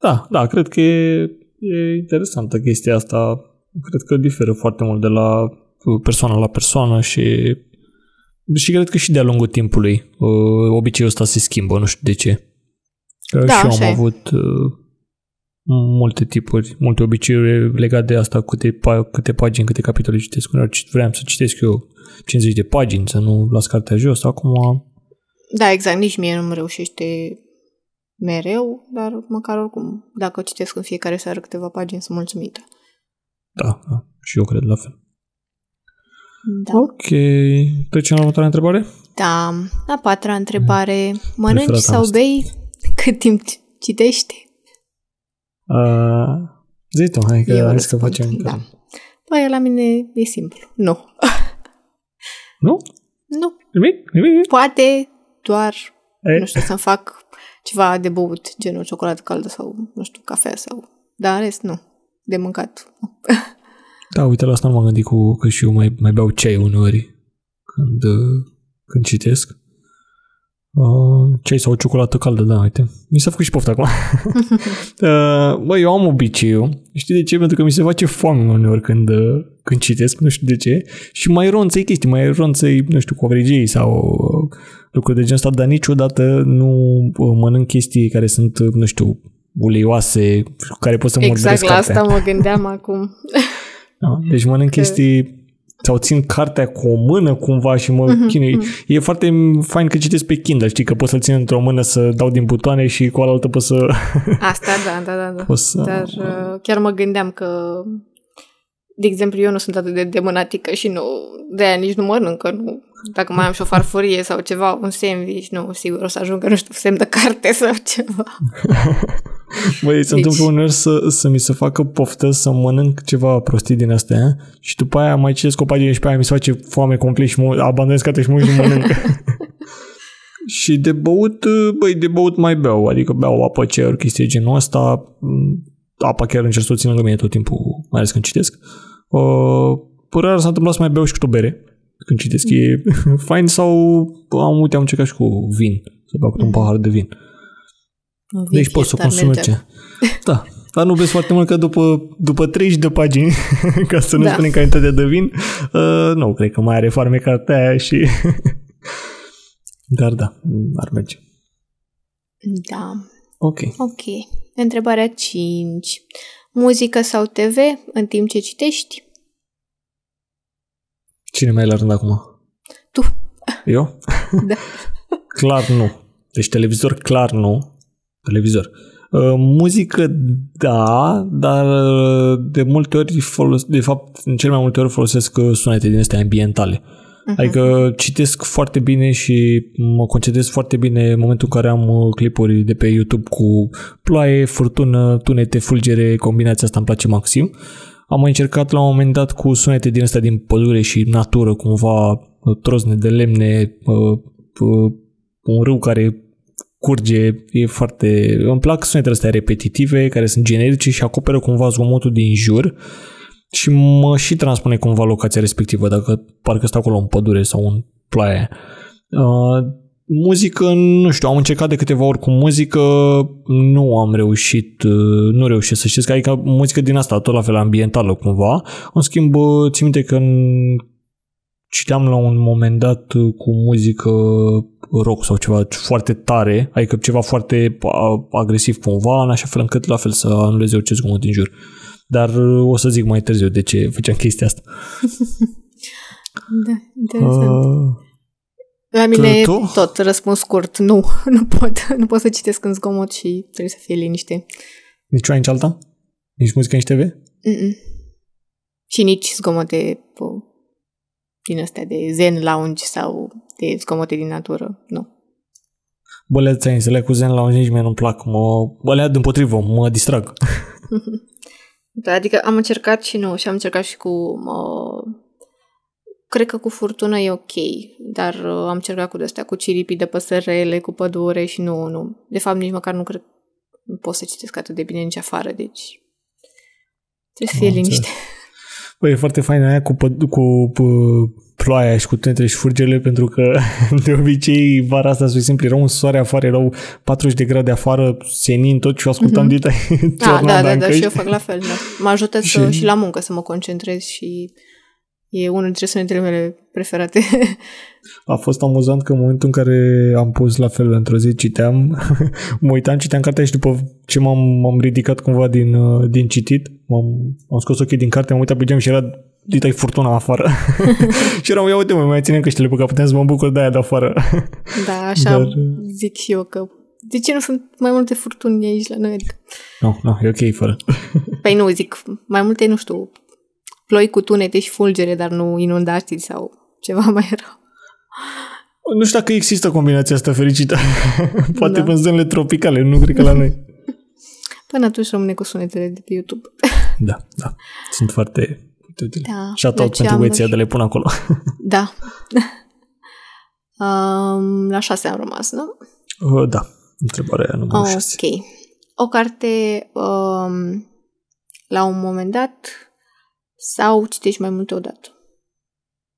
Da, da, cred că e, e interesantă chestia asta. Cred că diferă foarte mult de la persoană la persoană și și cred că și de-a lungul timpului uh, obiceiul ăsta se schimbă, nu știu de ce. Că Da, și eu așa am e. avut uh, multe tipuri, multe obiceiuri legate de asta, câte, pa- câte pagini, câte capitole citesc. Uneori cit- vreau să citesc eu 50 de pagini, să nu las cartea jos. Acum, Da, exact, nici mie nu-mi reușește mereu, dar măcar oricum, dacă citesc în fiecare seară câteva pagini, sunt mulțumită. da, da, și eu cred la fel. Da. Ok, trecem la următoarea întrebare? Da. A patra întrebare. Mănânci Preferata sau asta. bei cât timp citești? Uh, zi tu, hai că, Eu hai să răspund, facem. Da. Păi, la mine e simplu. Nu. Nu? Nu. Nimic? Nimic? Poate doar, E? nu știu, să-mi fac ceva de băut, genul ciocolată caldă sau, nu știu, cafea sau... Dar în rest, nu. De mâncat. nu. Da, uite, la asta nu m-am gândit cu, că și eu mai, mai beau ceai uneori când, uh, când citesc. Uh, ceai sau o ciocolată caldă, da, uite. Mi s-a făcut și poftă acum. uh, bă, eu am obiceiul. Știi de ce? Pentru că mi se face foame uneori când, uh, când citesc, nu știu de ce. Și mai ronțăi chestii, mai ronțăi, nu știu, covrigei sau uh, lucruri de genul ăsta, dar niciodată nu uh, mănânc chestii care sunt, uh, nu știu, uleioase, care pot să mă Exact la asta mă gândeam acum. Da? Deci mănânc că... chestii sau țin cartea cu o mână cumva și mă uh-huh, chinui. Uh-huh. E foarte fain că citesc pe Kindle, știi, că pot să-l țin într-o mână să dau din butoane și cu alaltă pot să... Asta, da, da, da. da. să... Dar uh, chiar mă gândeam că de exemplu, eu nu sunt atât de demânatică și nu, de aia nici nu mănânc, că nu, dacă mai am și o farfurie sau ceva, un sandwich, nu, sigur o să ajungă, nu știu, semn de carte sau ceva. Băi, deci... se întâmplă uneori să, să mi se facă poftă să mănânc ceva prostii din astea și după aia mai citesc o pagină și pe aia mi se face foame complet și mă abandonez cartea și mă și mănânc. și de băut, băi, de băut mai beau, adică beau apă, cer, chestii genul ăsta, apa chiar încerc să o țin lângă mine tot timpul, mai ales când citesc. Uh, rar s-a întâmplat să mai beau și cu o bere când citesc. E fain sau am, uite, am încercat și cu vin, să beau cu un pahar de vin. vin deci poți să consumi ce. Da, dar nu vezi foarte mult că după, după 30 de pagini, ca să nu da. spunem calitate de vin, uh, nu, cred că mai are farme cartea aia și... Dar da, ar merge. Da. Ok. Ok. Întrebarea 5. Muzică sau TV în timp ce citești? Cine mai e la rând acum? Tu. Eu? Da. clar nu. Deci televizor clar nu. Televizor. Uh, muzică, da, dar uh, de multe ori, folos- de fapt, în cel mai multe ori folosesc uh, sunete din astea ambientale. Uh-huh. Adică citesc foarte bine și mă concentrez foarte bine în momentul în care am uh, clipuri de pe YouTube cu ploaie, furtună, tunete, fulgere, combinația asta îmi place maxim. Am mai încercat la un moment dat cu sunete din astea din pădure și natură, cumva uh, trozne de lemne, uh, un râu care curge, e foarte... Îmi plac sunetele astea repetitive, care sunt generice și acoperă cumva zgomotul din jur și mă și transpune cumva locația respectivă, dacă parcă stau acolo în pădure sau în ploaie. Uh, muzică, nu știu, am încercat de câteva ori cu muzică, nu am reușit, uh, nu reușesc să știți, adică muzică din asta, tot la fel ambientală cumva. În schimb, uh, țin minte că citeam la un moment dat uh, cu muzică rock sau ceva foarte tare, adică ceva foarte agresiv cumva, în așa fel încât la fel să anuleze orice zgomot din jur. Dar uh, o să zic mai târziu de ce făceam chestia asta. da, interesant. Uh, la mine tu? tot răspuns scurt. Nu, nu pot. Nu pot să citesc în zgomot și trebuie să fie liniște. Nici una, nici alta? Nici muzică, nici TV? Mm-mm. Și nici zgomote din astea de zen lounge sau de zgomote din natură. Nu. Bă, le cu zen lounge nici mie nu-mi plac. Mă, bă, le împotrivă, mă distrag. Da, adică am încercat și nu, și am încercat și cu... Uh, cred că cu furtună e ok, dar uh, am încercat cu de-astea, cu ciripii de păsărele, cu pădure și nu, nu. De fapt, nici măcar nu cred nu pot să citesc atât de bine nici afară, deci trebuie să fie liniște. Băi, e foarte fain aia cu, cu, cu ploaia și cu tunetele și furgele, pentru că de obicei vara asta, spre exemplu, era un soare afară, erau 40 de grade afară, senin tot și ascultam mm-hmm. dita ah, Da, da, da, și eu fac la fel, da. Mă ajută și... Să, și la muncă să mă concentrez și e unul dintre sunetele mele preferate. A fost amuzant că în momentul în care am pus la fel într-o zi, citeam, mă uitam, citeam cartea și după ce m-am, m-am ridicat cumva din, uh, din citit, m-am, am scos ochii din carte, am uitat pe geam și era dita furtuna afară. și eram, ia uite mă, mai ținem căștile pe că putem să mă bucur de aia de afară. da, așa Dar... zic și eu că de ce nu sunt mai multe furtuni aici la noi? Adică... Nu, no, nu, no, e ok fără. păi nu, zic, mai multe, nu știu, ploi cu tunete și fulgere, dar nu inundații sau ceva mai rău. Nu știu dacă există combinația asta fericită. Poate da. în zonele tropicale, nu cred că la noi. Până atunci rămâne cu sunetele de pe YouTube. da, da. Sunt foarte da, Shout-out pentru băieții de le pun acolo. Da. um, la șase am rămas, nu? Uh, da. Întrebarea numărul oh, șase. Ok. O carte um, la un moment dat sau citești mai multe odată?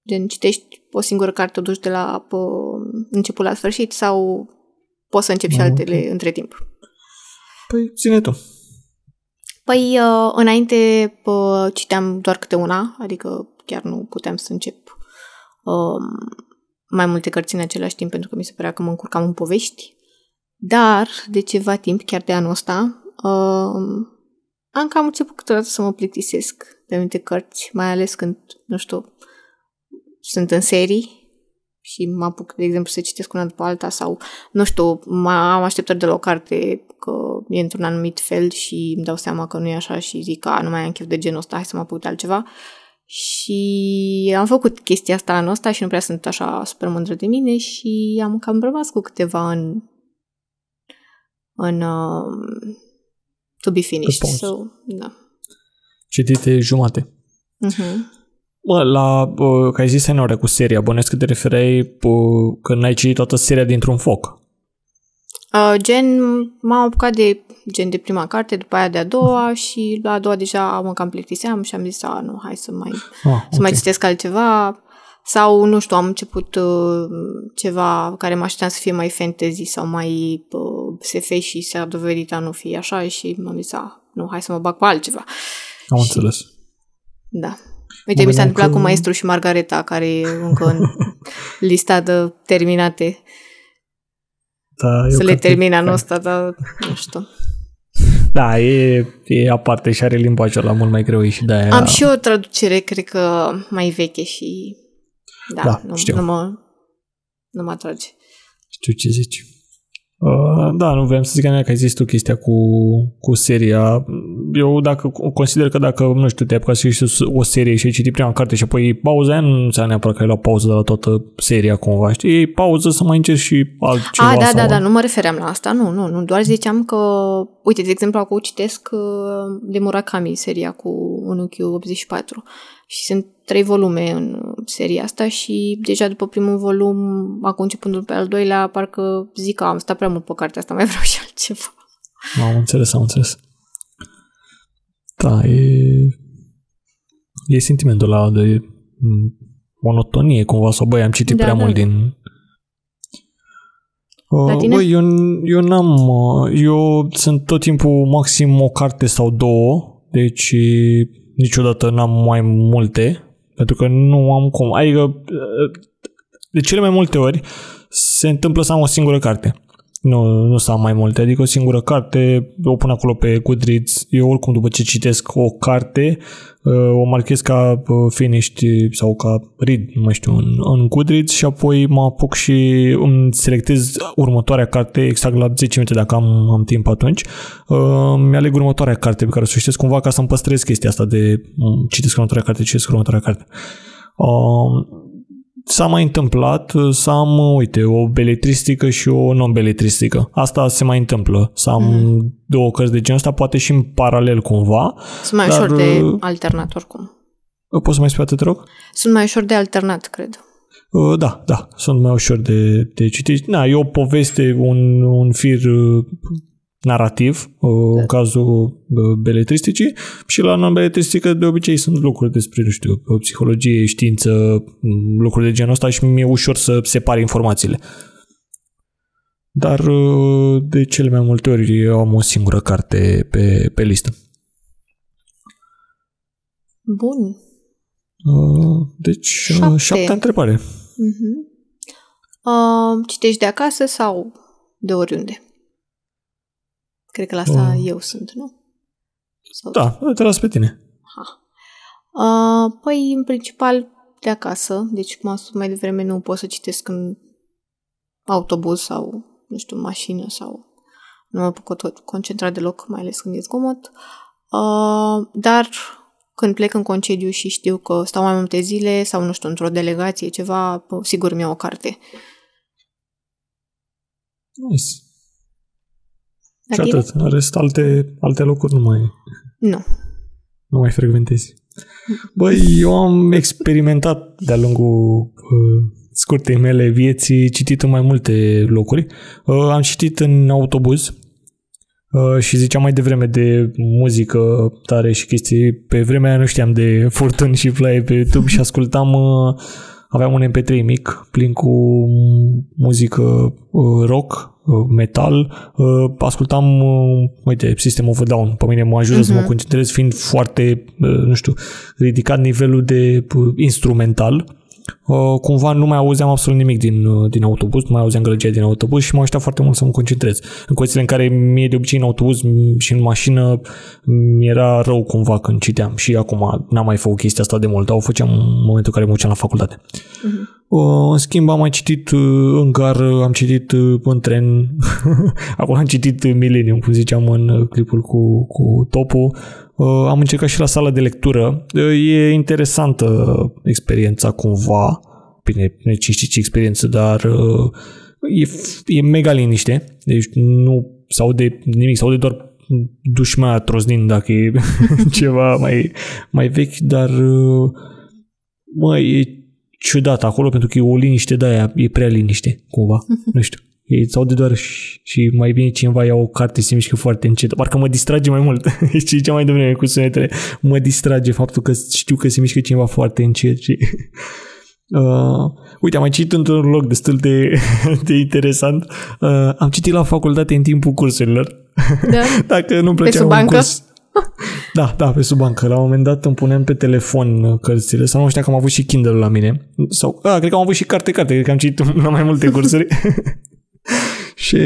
Gen, citești o singură carte, o duci de la pă, început la sfârșit sau poți să începi și Ah, altele ok. între timp? Păi, ține tu. Păi, uh, înainte pă, citeam doar câte una, adică chiar nu puteam să încep um, mai multe cărți în același timp, pentru că mi se părea că mă încurcam în povești. Dar, de ceva timp, chiar de anul ăsta, um, am cam început câteodată să mă plictisesc de anumite cărți, mai ales când, nu știu, sunt în serii și mă apuc, de exemplu, să citesc una după alta sau, nu știu, mă- am așteptări de la o carte că e într-un anumit fel și îmi dau seama că nu e așa și zic că "A, nu mai am chef de genul ăsta, hai să mă apuc de altceva. Și am făcut chestia asta anul ăsta și nu prea sunt așa super mândră de mine și am cam rămas cu câteva în în um, to be finished. pauză. So, da. Citite jumate. Uh-huh. Bă, la, bă, că ai zis Senore cu seria, bănesc că te referai bă, că n-ai citit toată seria dintr-un foc. Uh, gen, m-am apucat de gen de prima carte, după aia de a doua și la a doua deja mă cam plictiseam și am zis, a, nu, hai să mai, Ah, să mai citesc altceva. Sau, nu știu, am început uh, ceva care mă așteptam să fie mai fantasy sau mai uh, SF și s-a dovedit a nu fi așa și m-am zis, a, nu, hai să mă bag pe altceva. Am și- înțeles. Da. Uite, Mă mi s-a gândeam întâmplat că- cu Maestru și Margareta, care e încă în lista de terminate. Da, eu să le cred că- termin anul ăsta, dar nu știu. Da, e, e aparte și are limbajul la mult mai greu și de-aia... Am și o traducere, cred că mai veche și da, Da, nu, știu. nu, mă, nu mă atrage. Știu ce zici. Uh, da, nu vreau să zic că ai zis tu chestia cu, cu seria. Eu dacă consider că dacă, nu știu, te-ai apucat să citești o serie și ai citit prima carte și apoi iei pauză, aia nu înseamnă neapărat că ai luat pauză de la toată seria cumva, știi? Iei pauză să mai încerci și altceva. A, da, sau da, da, nu mă refeream la asta, nu, nu, nu, doar ziceam că, uite, de exemplu, acum citesc uh, de Murakami, seria cu Unchiul 84 și sunt trei volume în seria asta și deja după primul volum, acum începând pe al doilea, parcă zic că am stat prea mult pe cartea asta, mai vreau și altceva. Am înțeles, am înțeles. Da, e... E sentimentul ăla de m, monotonie cumva, sau băi, am citit Da, prea da, mult da. din... La Uh, tine? Băi, eu, eu n-am... uh, Eu sunt tot timpul maxim o carte sau două, deci niciodată n-am mai multe, pentru că nu am cum. Adică, uh, de cele mai multe ori, se întâmplă să am o singură carte. Nu, nu să am mai multe, adică o singură carte, o pun acolo pe Goodreads. Eu oricum după ce citesc o carte, uh, o marchez ca uh, finished sau ca read, nu mai știu, în, în Goodreads și apoi mă apuc și îmi selectez următoarea carte exact la 10 minute dacă am, am timp atunci. Uh, Mi-aleg următoarea carte pe care o să o citesc cumva ca să-mi păstrez chestia asta de um, citesc următoarea carte, citesc următoarea carte. Uh, s-a mai întâmplat să am, uite, o beletristică și o non-beletristică. Asta se mai întâmplă. Să am mm. două cărți de genul ăsta, poate și în paralel cumva. Sunt mai Dar, ușor de uh, alternat oricum. Poți să mai spui atât, te rog? Sunt mai ușor de alternat, cred. Uh, Da, da, sunt mai ușor de, de citit. Na, e o poveste, un, un fir uh, narrativ, uh, în cazul uh, beletristicii, și la non-beletristică de obicei sunt lucruri despre, nu știu, psihologie, știință, m, lucruri de genul ăsta și mi-e ușor să separ informațiile. Dar uh, de cele mai multe ori eu am o singură carte pe, pe listă. Bun. Uh, Deci, uh, Șapte. șaptea întrebare. Uh-huh. Uh, citești de acasă sau de oriunde? Cred că la asta Uh. eu sunt, nu? Sau Da, te las pe tine. Uh, păi, în principal, de acasă. Deci, cum am spus mai devreme, nu pot să citesc în autobuz sau, nu știu, mașină sau nu mă pot tot concentra deloc, mai ales când e zgomot. Uh, dar când plec în concediu și știu că stau mai multe zile sau, nu știu, într-o delegație, ceva, pă, sigur mi-au o carte. Nice. La Și tine? atât. În rest, alte, alte locuri nu mai, Nu. nu mai frecventezi. Băi, eu am experimentat de-a lungul uh, scurtei mele vieții, citit în mai multe locuri. Uh, am citit în autobuz uh, și ziceam mai devreme de muzică tare și chestii. Pe vremea aia nu știam de furtuni și ploaie pe YouTube și ascultam uh, aveam un MP3 mic plin cu muzică uh, rock, uh, metal, uh, ascultam, uh, uite, System of a Down. Pe mine mă ajută uh-huh. să mă Mhm. concentrez fiind foarte, uh, nu știu, ridicat nivelul de uh, instrumental. Uh, cumva nu mai auzeam absolut nimic din, uh, din autobuz, nu mai auzeam gălăgia din autobuz și m-a ajutat foarte mult să mă concentrez. În condițiile în care mie de obicei în autobuz m- și în mașină mi era rău cumva când citeam și acum n-am mai făcut chestia asta de mult, dar o făceam în momentul în care mă duceam la facultate. Uh, În schimb, am mai citit uh, în gară, am citit uh, în tren, acolo am citit uh, Millennium, cum ziceam în uh, clipul cu, cu Topu. Uh, Am încercat și la sala de lectură. Uh, E interesantă experiența cumva. Bine, nu știu ce experiență, dar uh, e, f- e mega liniște. Deci nu se aude nimic, se aude doar dușmea troznind dacă e ceva mai, mai vechi, dar uh, mă, e ciudat acolo pentru că e o liniște de aia, e prea liniște, cumva. Nu știu. E, îți aude doar și, și mai bine cineva ia o carte și se mișcă foarte încet. Parcă mă distrage mai mult. Știi ce mai devreme cu sunetele? Mă distrage faptul că știu că se mișcă cineva foarte încet și... Uh, uite, am mai citit într-un loc destul de, de interesant. Uh, am citit la facultate în timpul cursurilor. Da. Dacă nu plăcea sub un bancă? curs. Da, da, pe sub bancă. La un moment dat îmi puneam pe telefon uh, cărțile. Sau nu știa că am avut și Kindle la mine. Sau, da, cred că am avut și carte-carte. Cred că am citit la mai multe cursuri. și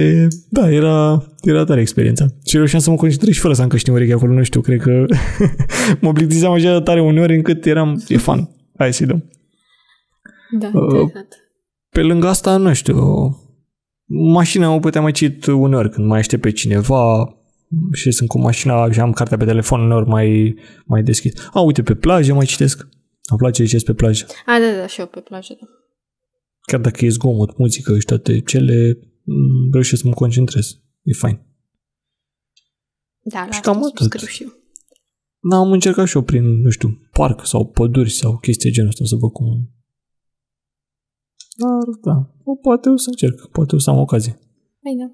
da, era, era tare experiența. Și reușeam să mă concentrez și fără să am căști în urechi acolo. Nu știu, cred că mă plictiseam așa de tare uneori încât eram, e fan. Hai să-i dăm. Da, Uh, interesant. Pe lângă asta, nu știu, mașina o puteam mai cit uneori când mai aștept pe cineva și sunt cu mașina și am cartea pe telefon, uneori mai, mai deschis. A, uite, pe plajă mai citesc. Îmi place să citesc pe plajă. A, da, da, și eu pe plajă, da. Chiar dacă e zgomot, muzică și toate cele, m, reușesc să mă concentrez. E fain. Da, la Și asta cam atât. subscriu și eu. Da, am încercat și eu prin, nu știu, parc sau păduri sau chestii genul ăsta să văd cum... Dar, da, o, poate o să încerc, poate o să am ocazie. Bine.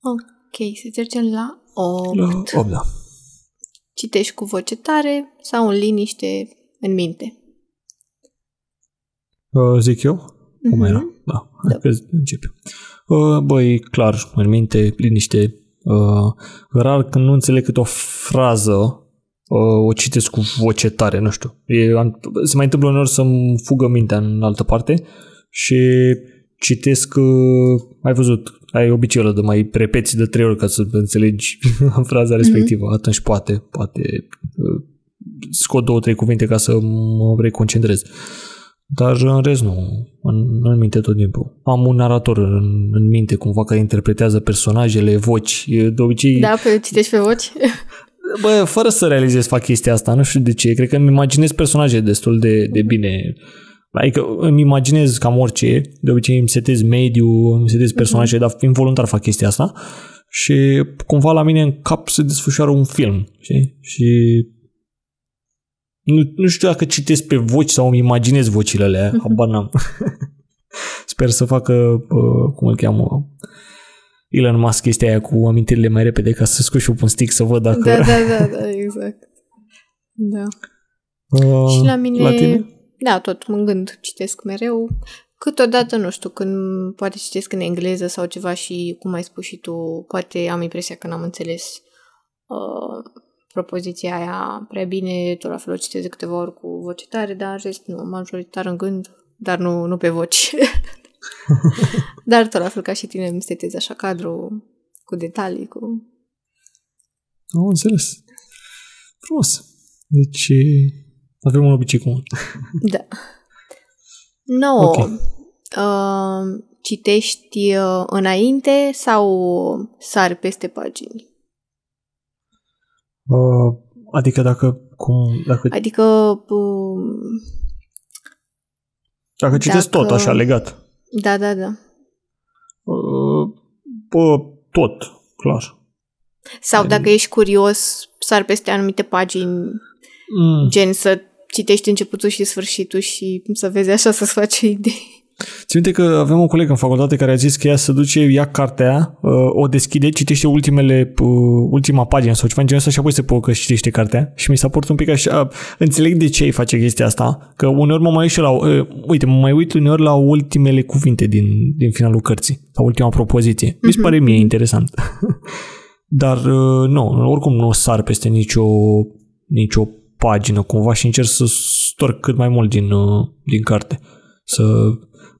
Ok, să trecem la 8. La 8, da. Citești cu voce tare sau în liniște în minte? Uh, zic eu? Cum Mhm. era? Da, hai că începem. Uh, băi, clar, în minte, liniște. Uh, rar când nu înțeleg câte o frază uh, o citesc cu voce tare, nu știu. E, am, se mai întâmplă uneori să-mi fugă mintea în altă parte și citesc, uh, ai văzut, ai obiceiul ăla de mai repeți de trei ori ca să înțelegi fraza respectivă. Mm-hmm. Atunci poate, poate uh, scot două, trei cuvinte ca să mă reconcentrez. Dar în rest nu, în, în minte tot timpul. Am un narator în, în minte cumva care interpretează personajele, voci. E De obicei, Da, pe citești pe voci? bă, fără să realizez fac chestia asta, nu știu de ce. Cred că îmi imaginez personaje destul de, de bine. Adică îmi imaginez cam orice, de obicei îmi setez mediu, îmi setez personaje, uh-huh. dar involuntar fac chestia asta și cumva la mine în cap se desfășoară un film, știi? Și nu, nu știu dacă citesc pe voci sau îmi imaginez vocile alea, habar n-am. Sper să facă, uh, cum îl cheamă, Elon Musk chestia aia cu amintirile mai repede ca să scoși și eu pe un stick să văd dacă... Da, da, da, da, exact. Da. Uh, Și la mine, La tine? da, tot mă gând, citesc mereu. Câteodată, nu știu, când poate citesc în engleză sau ceva și, cum ai spus și tu, poate am impresia că n-am înțeles uh, propoziția aia prea bine, tot la fel o citesc de câteva ori cu voce tare, dar în rest nu, majoritar în gând, dar nu, nu pe voci. dar tot la fel ca și tine îmi setez așa cadru cu detalii, cu... Am înțeles. Frumos. Deci avem un obicei comun. Da. 9. Ok. Okay. Uh, citești uh, înainte sau sari peste pagini? Uh, adică dacă cum, dacă, Adică uh, dacă citesc dacă- tot așa legat. da, da, da. Uh, bă, tot, clar. Sau dacă ești curios, sari peste anumite pagini, Mm. gen să citești începutul și sfârșitul și să vezi așa să-ți faci o idee. Țin minte că avem o colegă în facultate care a zis că ea se duce, ia cartea, uh, o deschide, citește ultimele, uh, ultima pagină sau ceva în genul ăsta și apoi se pocă și citește cartea. Și mi s-a părut un pic așa, înțeleg de ce îi face chestia asta, că uneori mă mai uit și la, uh, uite, mă mai uit uneori la ultimele cuvinte din, din finalul cărții, sau ultima propoziție. Mm-hmm. Mi se pare mie interesant. Dar nu, oricum nu sar peste nicio, nicio pagină cumva și încerc să storc cât mai mult din, din carte. Să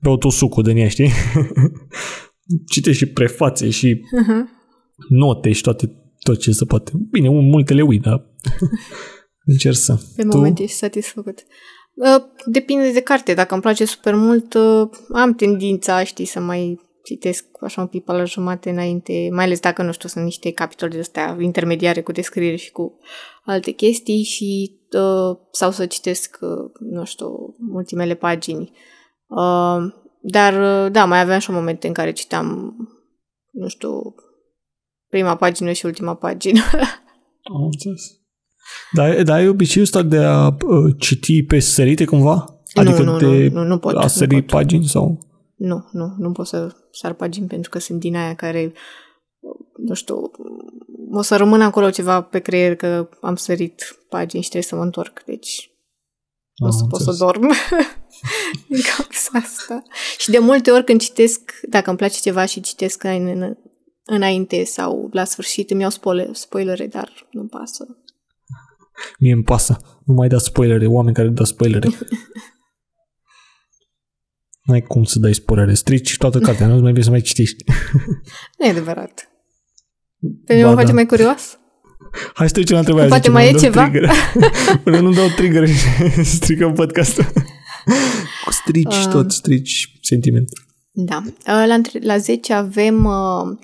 beau tot sucul din ea, știi? Citești și prefațe și uh-huh. note și toate, tot ce se poate. Bine, multe le uit, dar încerc să. Pe tu? moment ești satisfăcut. Uh, depinde de carte. Dacă îmi place super mult, uh, am tendința, știi, să mai citesc așa un pic pe la jumate înainte, mai ales dacă, nu știu, sunt niște capitole de astea intermediare cu descriere și cu alte chestii și uh, sau să citesc, uh, nu știu, ultimele pagini Uh, dar, uh, da, mai aveam și momente în care citeam, nu știu, prima pagină și ultima pagină. Am înțeles. Dar, dar ai obiceiul ăsta de a uh, citi pe sărite cumva? Adică nu, nu, de nu, nu, nu pot. a sări nu pot. pagini sau... Nu, nu, nu pot să sar pagini pentru că sunt din aia care, nu știu, o să rămân acolo ceva pe creier că am sărit pagini și trebuie să mă întorc. Deci nu o să pot să dorm. din cauza asta. Și de multe ori când citesc, dacă îmi place ceva și citesc în, înainte sau la sfârșit, îmi iau spoiler, spoilere, dar nu pasă. Mie îmi pasă. Nu mai da spoilere, oameni care dau spoilere. N-ai cum să dai spoilere. Strici toată cartea, nu mai vei să mai citești. nu e adevărat. Pe mine mă face da. mai curios. Hai să trecem la întrebarea. Poate mai e ceva? Până nu dau trigger și stricăm podcastul. Cu strici uh, tot, strici sentiment. Da. Uh, la, la 10 avem uh,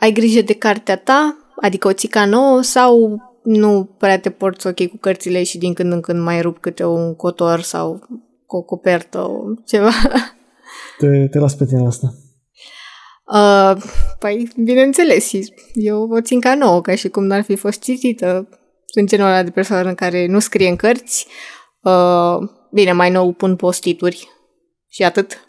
ai grijă de cartea ta, adică o țica nouă sau nu prea te porți ok cu cărțile și din când în când mai rup câte un cotor sau o copertă, ceva. Te, te las pe tine asta. Uh, păi, bineînțeles, eu o țin ca nouă, ca și cum n-ar fi fost citită. Sunt genul ăla de persoană în care nu scrie în cărți. Uh, bine, mai nou pun postituri și atât.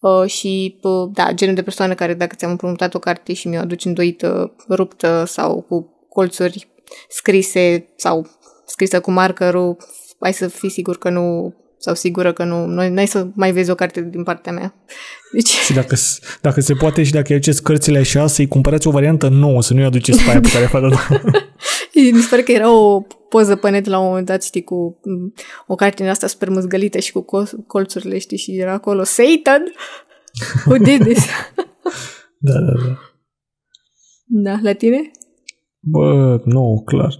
Uh, și, uh, da, genul de persoană care dacă ți-am împrumutat o carte și mi-o aduci îndoită, ruptă sau cu colțuri scrise sau scrisă cu markerul, ai să fii sigur că nu sau sigură că nu, nu ai să mai vezi o carte din partea mea. Deci... Și dacă, dacă se poate și dacă aduceți cărțile așa, să-i cumpărați o variantă nouă, să nu-i aduceți pe aia pe care a făcut Mi se pare că era o poză pe net la un moment dat, știi, cu o carte din asta super măzgălită și cu colțurile, știi, și era acolo Satan! Who did this? da, da, da. Da, la tine? Bă, nu, clar.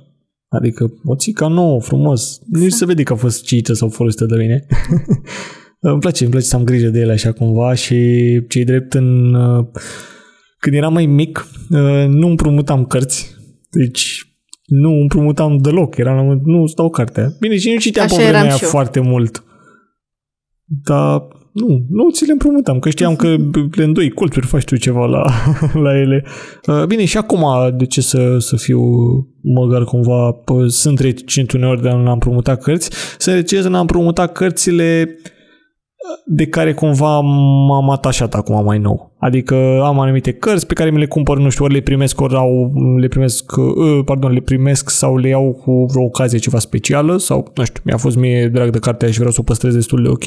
Adică o țica nouă, frumos. Nu se vede că a fost cită sau folosită de mine. îmi place, îmi place să am grijă de ele așa cumva și cei drept în... Uh, când eram mai mic, uh, nu împrumutam cărți. Deci nu împrumutam deloc. Eram, nu stau cartea. Bine, și nu citeam pe vremea aia foarte mult. Dar nu, nu ți le împrumutam, că știam că le îndoi colțuri, faci tu ceva la, la ele. Uh, bine, și acum, de ce să, să fiu măgar cumva, sunt reticent uneori de a nu împrumuta cărți, sunt reticent de a împrumuta cărțile de care cumva m-am atașat acum mai nou. Adică am anumite cărți pe care mi le cumpăr, nu știu, ori le primesc, ori au, le primesc, uh, pardon, le primesc sau le iau cu vreo ocazie ceva specială sau, nu știu, mi-a fost mie drag de cartea și vreau să o păstrez destul de ok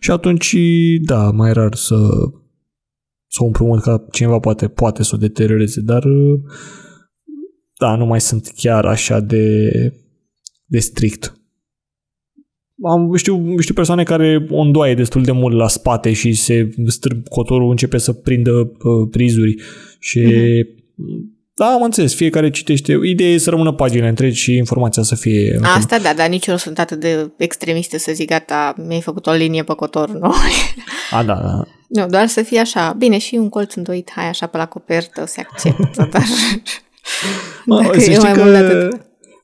și atunci, da, mai rar să să o împrumut ca cineva poate, poate să o deterioreze, dar da, nu mai sunt chiar așa de, de strict am, știu, știu persoane care o îndoaie destul de mult la spate și se strâmb cotorul începe să prindă uh, prizuri și mm-hmm. Da, am înțeles, fiecare citește. Ideea e să rămână pagina întregi și informația să fie... Asta da, dar nici eu nu sunt atât de extremistă să zic gata, mi-ai făcut o linie pe cotor, nu? A, da, da. Nu, doar să fie așa. Bine, și un colț îndoit, hai așa pe la copertă, se acceptă, dar... Mă, Dacă e mai că...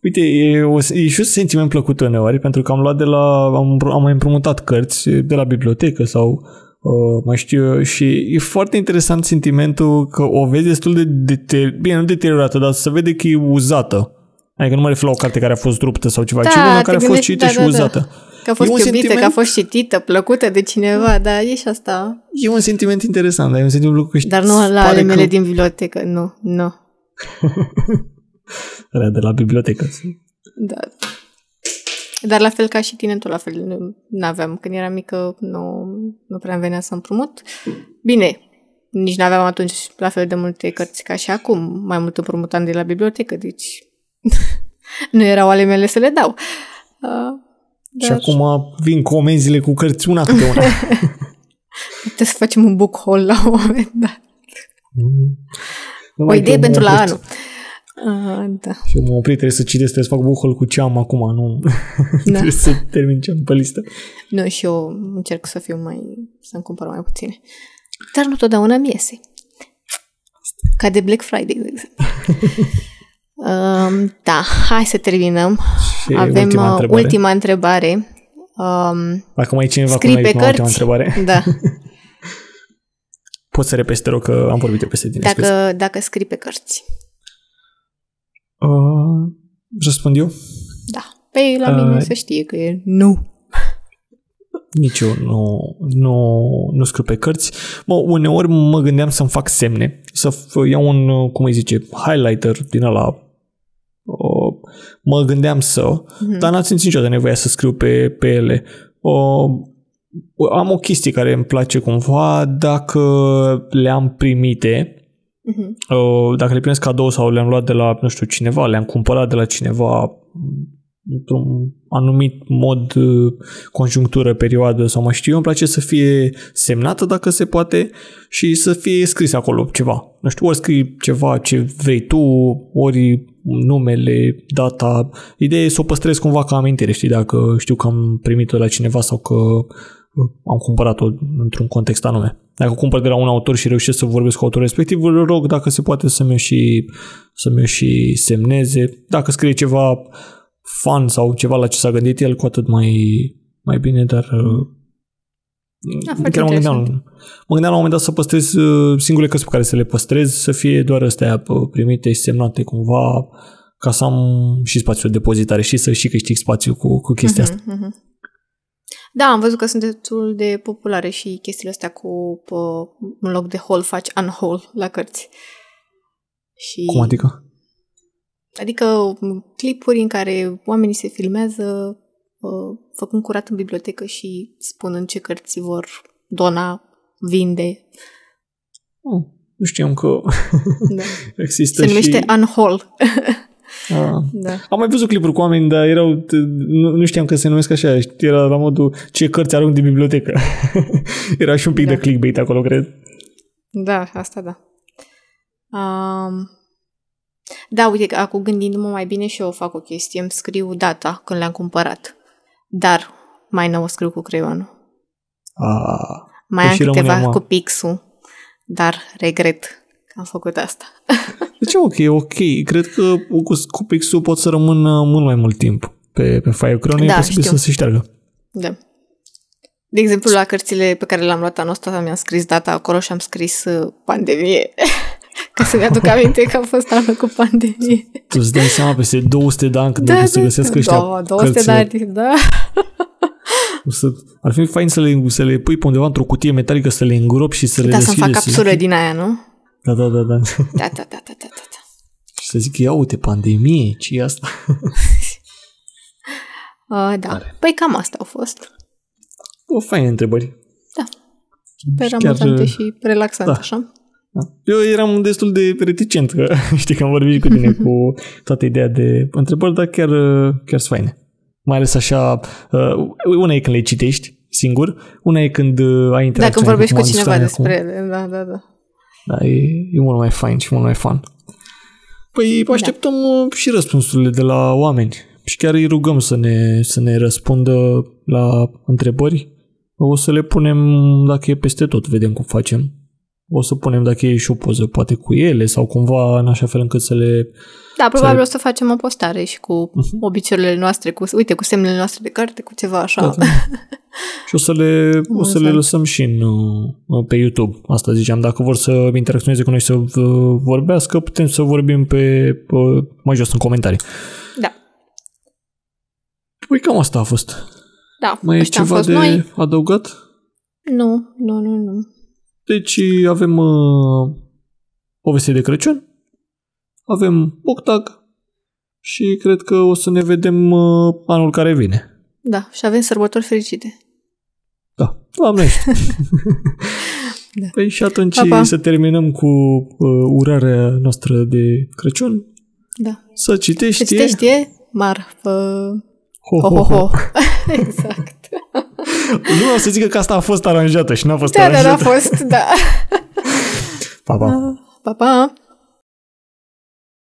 mult atât. Uite, e, o, e și un sentiment plăcut uneori, pentru că am luat de la, am, am mai împrumutat cărți de la bibliotecă sau uh, mai știu și e foarte interesant sentimentul că o vezi destul de, de bine, nu deteriorată, dar să vede că e uzată. Adică nu mă refer la o carte care a fost ruptă sau ceva, da, ci una care a fost citită da, și da, da. uzată. Că a fost E un iubită, sentiment- că a fost citită, plăcută de cineva, dar e și asta. E un sentiment interesant, dar e un sentiment că Dar nu la pare ale mele că... din bibliotecă, nu, nu. Alea de la bibliotecă. Da. Dar la fel ca și tine, tot la fel, nu aveam. Când eram mică, nu, nu prea îmi venea să împrumut. Bine, nici nu aveam atunci la fel de multe cărți ca și acum. Mai mult împrumutam de la bibliotecă, deci nu erau ale mele să le dau. Uh, Și acum vin comenzile cu cărți una câte una. Trebuie să facem un book haul la un moment dat. O Numai idee că pentru m-am la oprit. anul. Uh, da. Și m-am oprit, trebuie să citesc, trebuie să fac buhol cu ce am acum, nu Da. trebuie să termin ce am pe listă. Nu, și eu încerc să fiu mai... să-mi cumpăr mai puține. Dar nu totdeauna mi iese. Ca de Black Friday, de exemplu. um, da, hai să terminăm. Și Avem ultima uh, întrebare. ultima întrebare. Um, Dacă mai e cineva cu scrii noi pe ultima ultima cărți. întrebare, Da, poți să repezi, te rog, că am vorbit eu peste tine. scuze. dacă, dacă scrii pe cărți. Uh, răspund eu? Da. Pe la mine Uh, să știe că e nu. Nici eu nu, nu, nu scriu pe cărți. Mă, uneori mă gândeam să-mi fac semne, să f- iau un, uh, cum îi zice, highlighter din ăla. Uh, mă gândeam să, Mhm. dar n-am simțit niciodată nevoia să scriu pe, pe ele. Uh, am o chestie care îmi place cumva dacă le-am primite, Mhm. Uh, dacă le primesc cadou sau le-am luat de la, nu știu, cineva, le-am cumpărat de la cineva mm, într-un anumit mod, uh, conjunctură, perioadă sau mai știu eu, îmi place să fie semnată dacă se poate și să fie scris acolo ceva. Nu știu, ori scrii ceva ce vrei tu, ori numele, data. Ideea e să o păstrez cumva ca amintire, știi, dacă știu că am primit-o de la cineva sau că uh, am cumpărat-o într-un context anume. Dacă cumpăr de la un autor și reușesc să vorbesc cu autorul respectiv, îl rog dacă se poate să-mi și, să-mi și semneze. Dacă scrie ceva fan sau ceva la ce s-a gândit el, cu atât mai, mai bine, dar uh, Da, foarte chiar mă gândeam, interesant. mă gândeam la un moment dat să păstrez uh, singurele cărți pe care să le păstrez, să fie doar astea uh, primite și semnate cumva, ca să am și spațiu de depozitare și să și câștig spațiu cu, cu chestia asta. Mhm, mhm. Da, am văzut că sunt destul de populare și chestiile astea cu pe, în loc de haul faci unhaul la cărți. Și, Cum adică? Adică m, clipuri în care oamenii se filmează uh, făcând curat în bibliotecă și spun în ce cărți vor dona, vinde. Oh, nu știam că Da. există Se numește și... unhaul. Ah. Da. Am mai văzut clipuri cu oameni, dar erau, nu, nu știam că se numesc așa, era la modul ce cărți arunc din bibliotecă. era și un pic Da. de clickbait acolo, cred. Da, asta da. Um, da, uite, că acum gândindu-mă mai bine și eu fac o chestie, îmi scriu data când le-am cumpărat. Dar mai nou o scriu cu creionul. Ah, Mai Păi am și rămâne câteva acum. cu pixul, dar regret că am făcut asta. deci e ok, e ok. Cred că cu, cu pixul pot să rămână mult mai mult timp pe, pe file Chrome, e Da, posibil știu. să se șteargă. Da. De exemplu, la cărțile pe care le-am luat anul ăsta, mi-am scris data acolo și am scris uh, pandemie. Ca să mi-aduc aminte că a fost anul cu pandemie. Tu îți dai seama peste 200 de ani când Da, o să găsesc ăștia da, 200 de cărțile. ani, da. O să, ar fi fain să le, să le pui pe undeva într-o cutie metalică, să le îngropi și să le Da, să-mi fac deschizi, să capsură zic- din aia, nu? Da, da, da, da. Da, da, da, da, da, da. da. și să zic, ia uite, pandemie, ce e asta? Uh, da. Tare. Păi cam asta au fost. O faine întrebări. Super Și chiar, amuzante uh, și relaxant, da. așa. Da. Eu eram destul de reticent, că știi că am vorbit și cu tine cu toată ideea de întrebări, dar chiar, chiar sunt faine. Mai ales așa, uh, una e când le citești singur, una e când uh, ai interacțiune. Dacă vorbești cum cu am zis cineva noi despre acum. ele, da, da, da. Da, e, e mult mai fain și mult mai fun. Păi așteptăm da. și răspunsurile de la oameni și chiar îi rugăm să ne, să ne răspundă la întrebări. O să le punem, dacă e peste tot, vedem cum facem. O să punem, dacă e și o poză, poate cu ele sau cumva în așa fel încât să le... Da, probabil Să- o să facem o postare și cu Mhm. obiceiurile noastre, cu, uite, cu semnele noastre de carte, cu ceva așa. Da, da. și o să le, o să le Amuzant. lăsăm și în, uh, pe YouTube. Asta ziceam, dacă vor să interacționeze cu noi să uh, vorbească, putem să vorbim pe, pe mai jos în comentarii. Da. Păi cam asta a fost. Da, Mai e ăștia am ceva fost de noi. adăugat? Nu, nu, nu, nu. Deci avem uh, poveste de Crăciun, avem Boctag și cred că o să ne vedem uh, anul care vine. Da, și avem sărbători fericite. Da, doamne știu. Da. Păi și atunci Pa, pa. să terminăm cu uh, urarea noastră de Crăciun. Da. Să citești. Să citești e marfă. Ho, Ho, ho, ho. exact. Nu vreau să zică că asta a fost aranjată și n-a fost Da, dar a aranjată. fost, da. Pa, pa. Pa, pa.